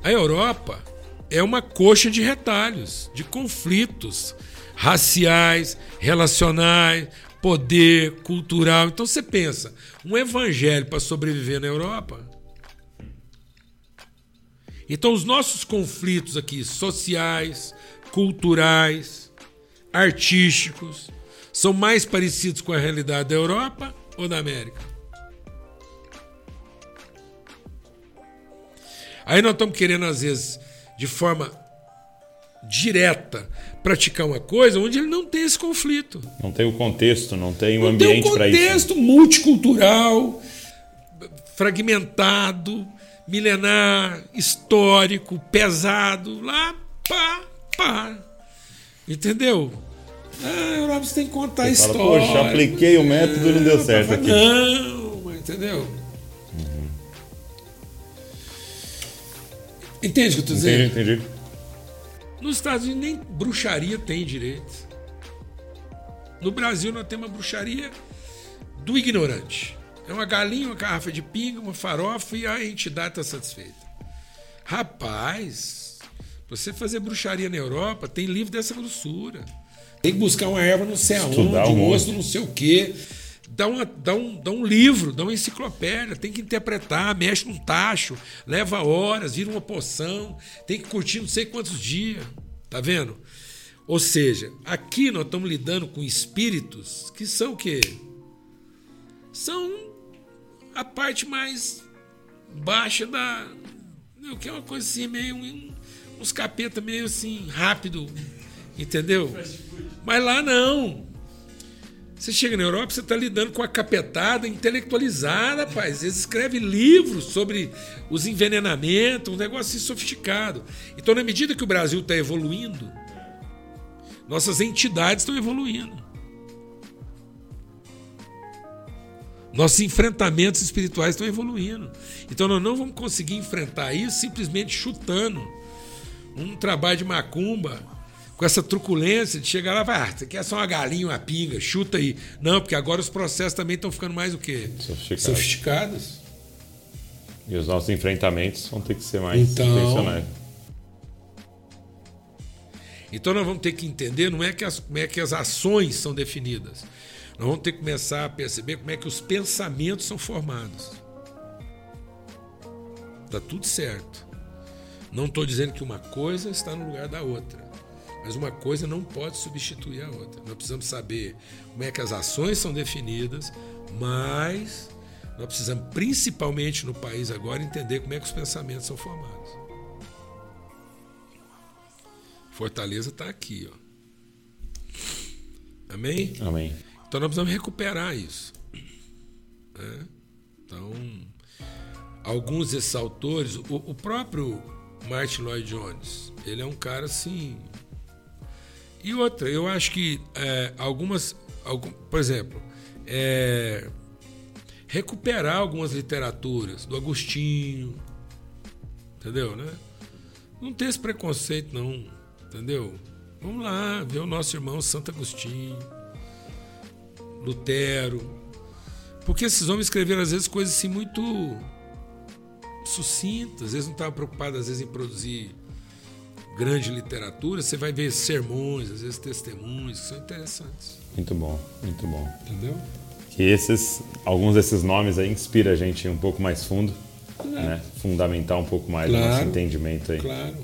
a Europa é uma coxa de retalhos, de conflitos raciais, relacionais, poder, cultural. Então você pensa, um evangelho para sobreviver na Europa. Então os nossos conflitos aqui sociais, culturais, artísticos, são mais parecidos com a realidade da Europa ou da América? Aí nós estamos querendo, às vezes, de forma direta, praticar uma coisa onde ele não tem esse conflito. Não tem o contexto, não tem o ambiente para isso. Tem um contexto multicultural, fragmentado, milenar, histórico, pesado, lá, pá, pá. Entendeu? Ah, Europa você tem que contar você a história. Fala, Poxa, apliquei o método e não deu certo aqui. Não, entendeu? Entende o que eu estou dizendo? Entendi, entendi. Nos Estados Unidos nem bruxaria tem direito. No Brasil nós temos a bruxaria do ignorante. É uma galinha, uma garrafa de pinga, uma farofa e a entidade está satisfeita. Rapaz, você fazer bruxaria na Europa tem livro dessa grossura. Tem que buscar uma erva não sei aonde, um osso não sei o quê dá, uma, dá, um, dá um livro, dá uma enciclopédia, tem que interpretar, mexe num tacho, leva horas, vira uma poção, tem que curtir não sei quantos dias. Tá vendo? Ou seja, aqui nós estamos lidando com espíritos que são o quê? São a parte mais baixa da. O que é uma coisa assim, meio. uns capeta meio assim, rápido. Entendeu? Mas lá não. Você chega na Europa, você está lidando com a capetada intelectualizada, rapaz. Eles escrevem livros sobre os envenenamentos, um negócio assim sofisticado. Então, na medida que o Brasil está evoluindo, nossas entidades estão evoluindo. Nossos enfrentamentos espirituais estão evoluindo. Então, nós não vamos conseguir enfrentar isso simplesmente chutando um trabalho de macumba com essa truculência de chegar lá e falar, ah, você quer só uma galinha, uma pinga, chuta aí. Não, porque agora os processos também estão ficando mais o quê? Sofisticados. Sofisticados. E os nossos enfrentamentos vão ter que ser mais Então- intencionais. Então nós vamos ter que entender não é que as, como é que as ações são definidas. Nós vamos ter que começar a perceber como é que os pensamentos são formados. Tá tudo certo. Não estou dizendo que uma coisa está no lugar da outra. Mas uma coisa não pode substituir a outra. Nós precisamos saber como é que as ações são definidas, mas nós precisamos, principalmente no país agora, entender como é que os pensamentos são formados. Fortaleza está aqui, ó. Amém? Amém. Então nós precisamos recuperar isso. né? Então, alguns desses autores, o, o próprio Martin Lloyd Jones, ele é um cara assim. E outra, eu acho que é, algumas, algum, por exemplo, é, recuperar algumas literaturas do Agostinho, entendeu, né? Não ter esse preconceito não, entendeu? Vamos lá, ver o nosso irmão Santo Agostinho. Lutero. Porque esses homens escreveram, às vezes, coisas assim muito sucintas, às vezes não estavam preocupados, às vezes, em produzir grande literatura. Você vai ver sermões, às vezes testemunhos, que são interessantes. Muito bom, muito bom. Entendeu? Que esses, alguns desses nomes aí inspira a gente um pouco mais fundo, né? Fundamentar um pouco mais o nosso Claro. entendimento aí. Claro.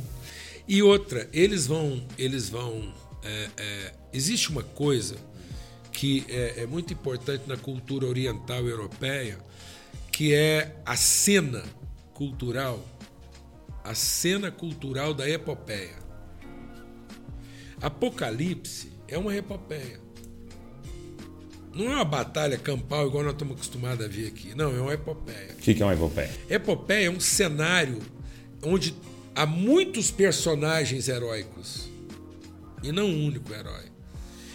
E outra, eles vão. Eles vão. é, é, existe uma coisa que é, é muito importante na cultura oriental e europeia, que é a cena cultural, a cena cultural da epopeia. Apocalipse é uma epopeia. Não é uma batalha campal igual nós estamos acostumados a ver aqui. Não, é uma epopeia. O que que é uma epopeia? Epopeia é um cenário onde há muitos personagens heróicos e não um único herói.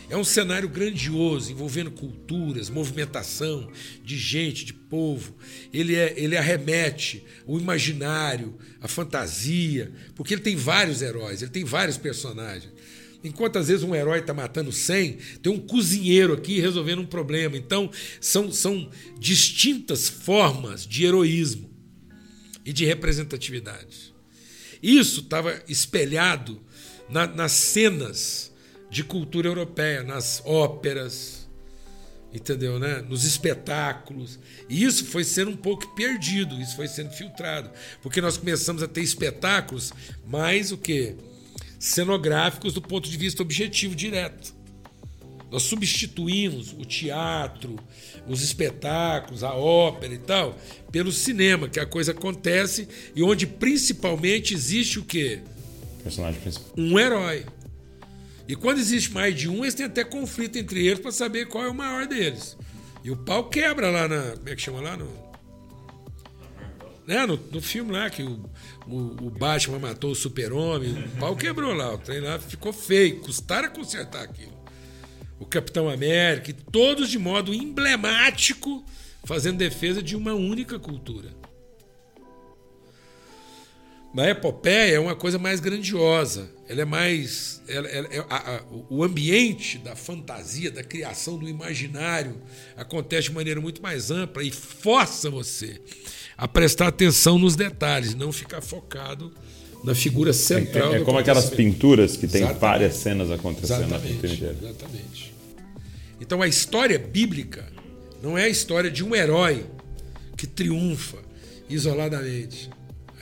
É um cenário grandioso, envolvendo culturas, movimentação de gente, de povo. Ele, é, ele arremete o imaginário, a fantasia, porque ele tem vários heróis, ele tem vários personagens. Enquanto às vezes um herói está matando 100, tem um cozinheiro aqui resolvendo um problema. Então, são, são distintas formas de heroísmo e de representatividade. Isso estava espelhado na- nas cenas de cultura europeia, nas óperas, entendeu, né? Nos espetáculos. E isso foi sendo um pouco perdido, isso foi sendo filtrado, porque nós começamos a ter espetáculos mais o quê? Cenográficos do ponto de vista objetivo direto. Nós substituímos o teatro, os espetáculos, a ópera e tal, pelo cinema, que a coisa acontece e onde principalmente existe o quê? Personagem principal. Um herói. E quando existe mais de um, eles têm até conflito entre eles para saber qual é o maior deles. E o pau quebra lá na. Como é que chama lá? No, né? no, no filme lá que o, o, o Batman matou o super-homem, o pau quebrou lá. O trem lá ficou feio. Custaram a consertar aquilo. O Capitão América, todos de modo emblemático, fazendo defesa de uma única cultura. Na epopeia é uma coisa mais grandiosa. Ela é mais. ela- ela- é- a- a- o ambiente da fantasia, da criação do imaginário acontece de maneira muito mais ampla e força você a prestar atenção nos detalhes, não ficar focado na figura central. É, é do como aquelas pinturas que tem Exatamente. várias cenas acontecendo na Exatamente, pintura inteira. exatamente. Então a história bíblica não é a história de um herói que triunfa isoladamente.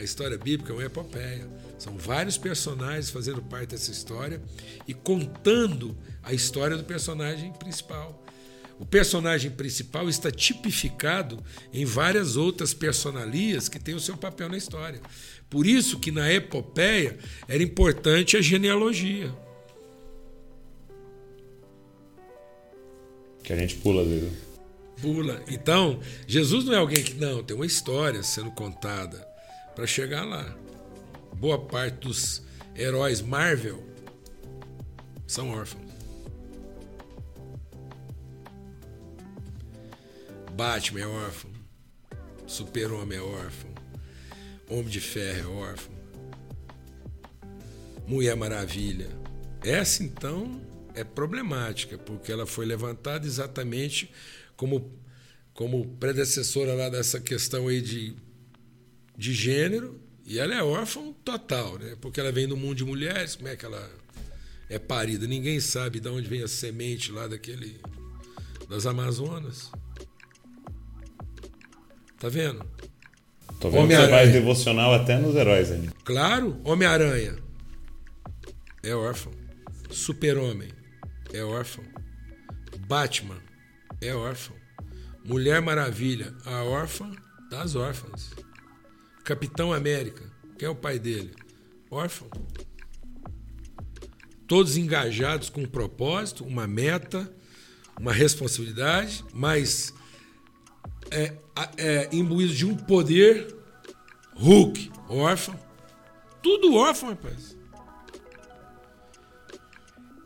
A história bíblica é uma epopeia. São vários personagens fazendo parte dessa história e contando a história do personagem principal. O personagem principal está tipificado em várias outras personalias que têm o seu papel na história. Por isso que na epopeia era importante a genealogia. Que a gente pula vezes. Pula. Então, Jesus não é alguém que. Não, tem uma história sendo contada para chegar lá. Boa parte dos heróis Marvel são órfãos. Batman é órfão. Super-Homem é órfão. Homem de Ferro é órfão. Mulher Maravilha Essa, então, é problemática, porque ela foi levantada exatamente como, como predecessora lá dessa questão aí de, de gênero, e ela é órfã total, né? porque ela vem do mundo de mulheres, como é que ela é parida? Ninguém sabe de onde vem a semente lá daquele das Amazonas. Tá vendo? Tô vendo que você vai devocional até nos heróis ali. Claro, Homem-Aranha é órfão. Super-Homem é órfão. Batman é órfão. Mulher Maravilha, a órfã das órfãs. Capitão América, quem é o pai dele? Órfão. Todos engajados com um propósito, uma meta, uma responsabilidade, mas é, é, imbuído de um poder. Hulk, órfão. Tudo órfão, rapaz.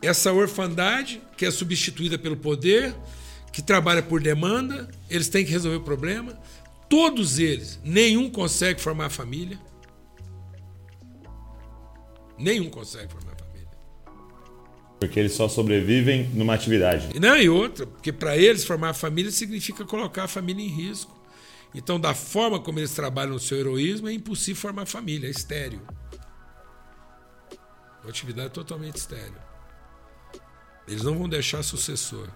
Essa orfandade, que é substituída pelo poder, que trabalha por demanda, eles têm que resolver o problema. Todos eles, nenhum consegue formar família. Nenhum consegue formar família. Porque eles só sobrevivem numa atividade. Não, e outra, porque para eles formar família significa colocar a família em risco. Então, da forma como eles trabalham no seu heroísmo, é impossível formar família, é estéreo. Uma atividade totalmente estéreo. Eles não vão deixar sucessor.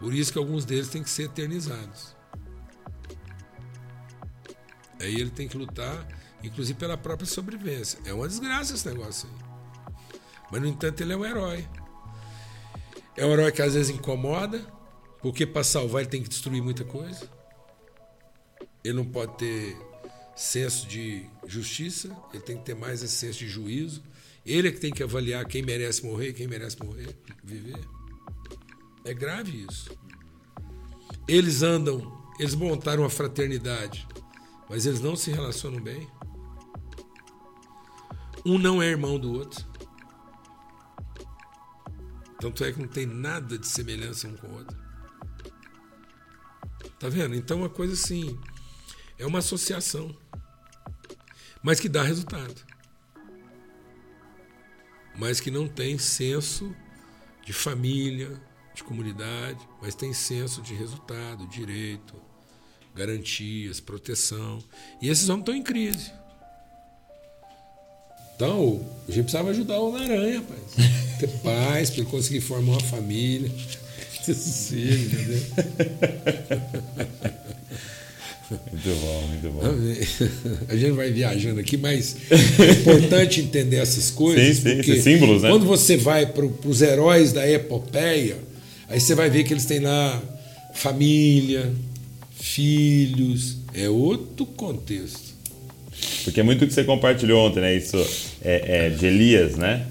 Por isso que alguns deles têm que ser eternizados. Aí ele tem que lutar, inclusive pela própria sobrevivência. É uma desgraça esse negócio aí. Mas, no entanto, ele é um herói. É um herói que às vezes incomoda, porque para salvar ele tem que destruir muita coisa. Ele não pode ter senso de justiça, ele tem que ter mais esse senso de juízo. Ele é que tem que avaliar quem merece morrer, quem merece morrer, viver. É grave isso. Eles andam, eles montaram uma fraternidade mas eles não se relacionam bem. Um não é irmão do outro. Tanto é que não tem nada de semelhança um com o outro. Tá vendo? Então, uma coisa assim. É uma associação. Mas que dá resultado. Mas que não tem senso de família, de comunidade, mas tem senso de resultado, direito, garantias, proteção. E esses homens estão em crise. Então, a gente precisava ajudar o Homem-Aranha, rapaz. Ter paz, para ele conseguir formar uma família. Ter sossego, entendeu? Muito bom, muito bom. A gente vai viajando aqui, mas é importante entender essas coisas. Sim, sim, porque símbolos, né? Quando você vai para os heróis da epopeia, aí você vai ver que eles têm lá família, filhos, é outro contexto. Porque é muito o que você compartilhou ontem, né? Isso é, é de Elias, né?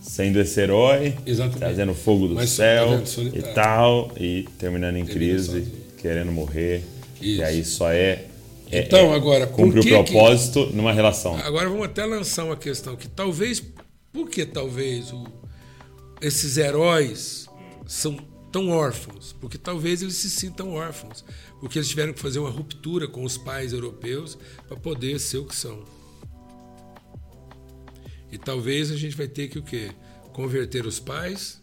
Sendo esse herói, Exatamente. trazendo fogo do Mas céu e tal, e terminando em crise, querendo morrer. Isso. E aí só é, é então, agora, cumprir o propósito que... numa relação. Agora vamos até lançar uma questão que talvez, por que talvez o, esses heróis são tão órfãos? Porque talvez eles se sintam órfãos porque eles tiveram que fazer uma ruptura com os pais europeus para poder ser o que são. E talvez a gente vai ter que o quê? Converter os pais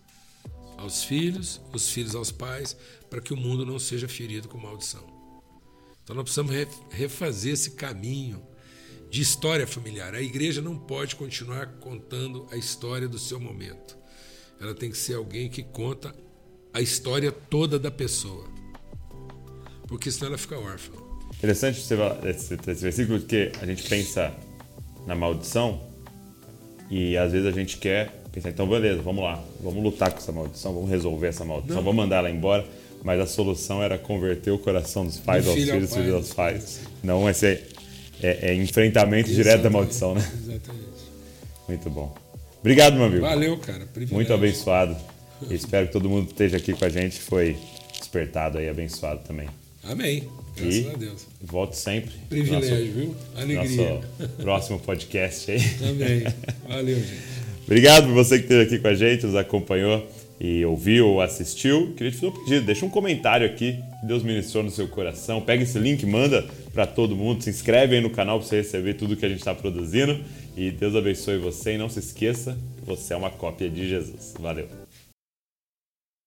aos filhos, os filhos aos pais, para que o mundo não seja ferido com maldição. Então nós precisamos refazer esse caminho de história familiar. A igreja não pode continuar contando a história do seu momento. Ela tem que ser alguém que conta a história toda da pessoa porque senão ela fica órfã. Interessante você esse, esse versículo, porque a gente pensa na maldição e às vezes a gente quer pensar, então beleza, vamos lá, vamos lutar com essa maldição, vamos resolver essa maldição, Não. vamos mandar ela embora. Mas a solução era converter o coração dos pais aos filhos, filhos aos pais. Não esse é, é, é enfrentamento Exatamente. direto da maldição, né? Exatamente. Muito bom. Obrigado, meu amigo. Valeu, cara. Privilégio. Muito abençoado. Espero que todo mundo esteja aqui com a gente. Foi despertado aí, abençoado também. Amém. Graças e a Deus. Volto sempre. Privilégio, nosso, viu? Alegria. Nosso próximo podcast aí. Amém. Valeu, gente. Obrigado por você que esteve aqui com a gente, nos acompanhou e ouviu ou assistiu. Queria te fazer um pedido, deixa um comentário aqui que Deus ministrou no seu coração. Pega esse link, manda para todo mundo, se inscreve aí no canal para você receber tudo que a gente está produzindo. E Deus abençoe você e não se esqueça, você é uma cópia de Jesus. Valeu!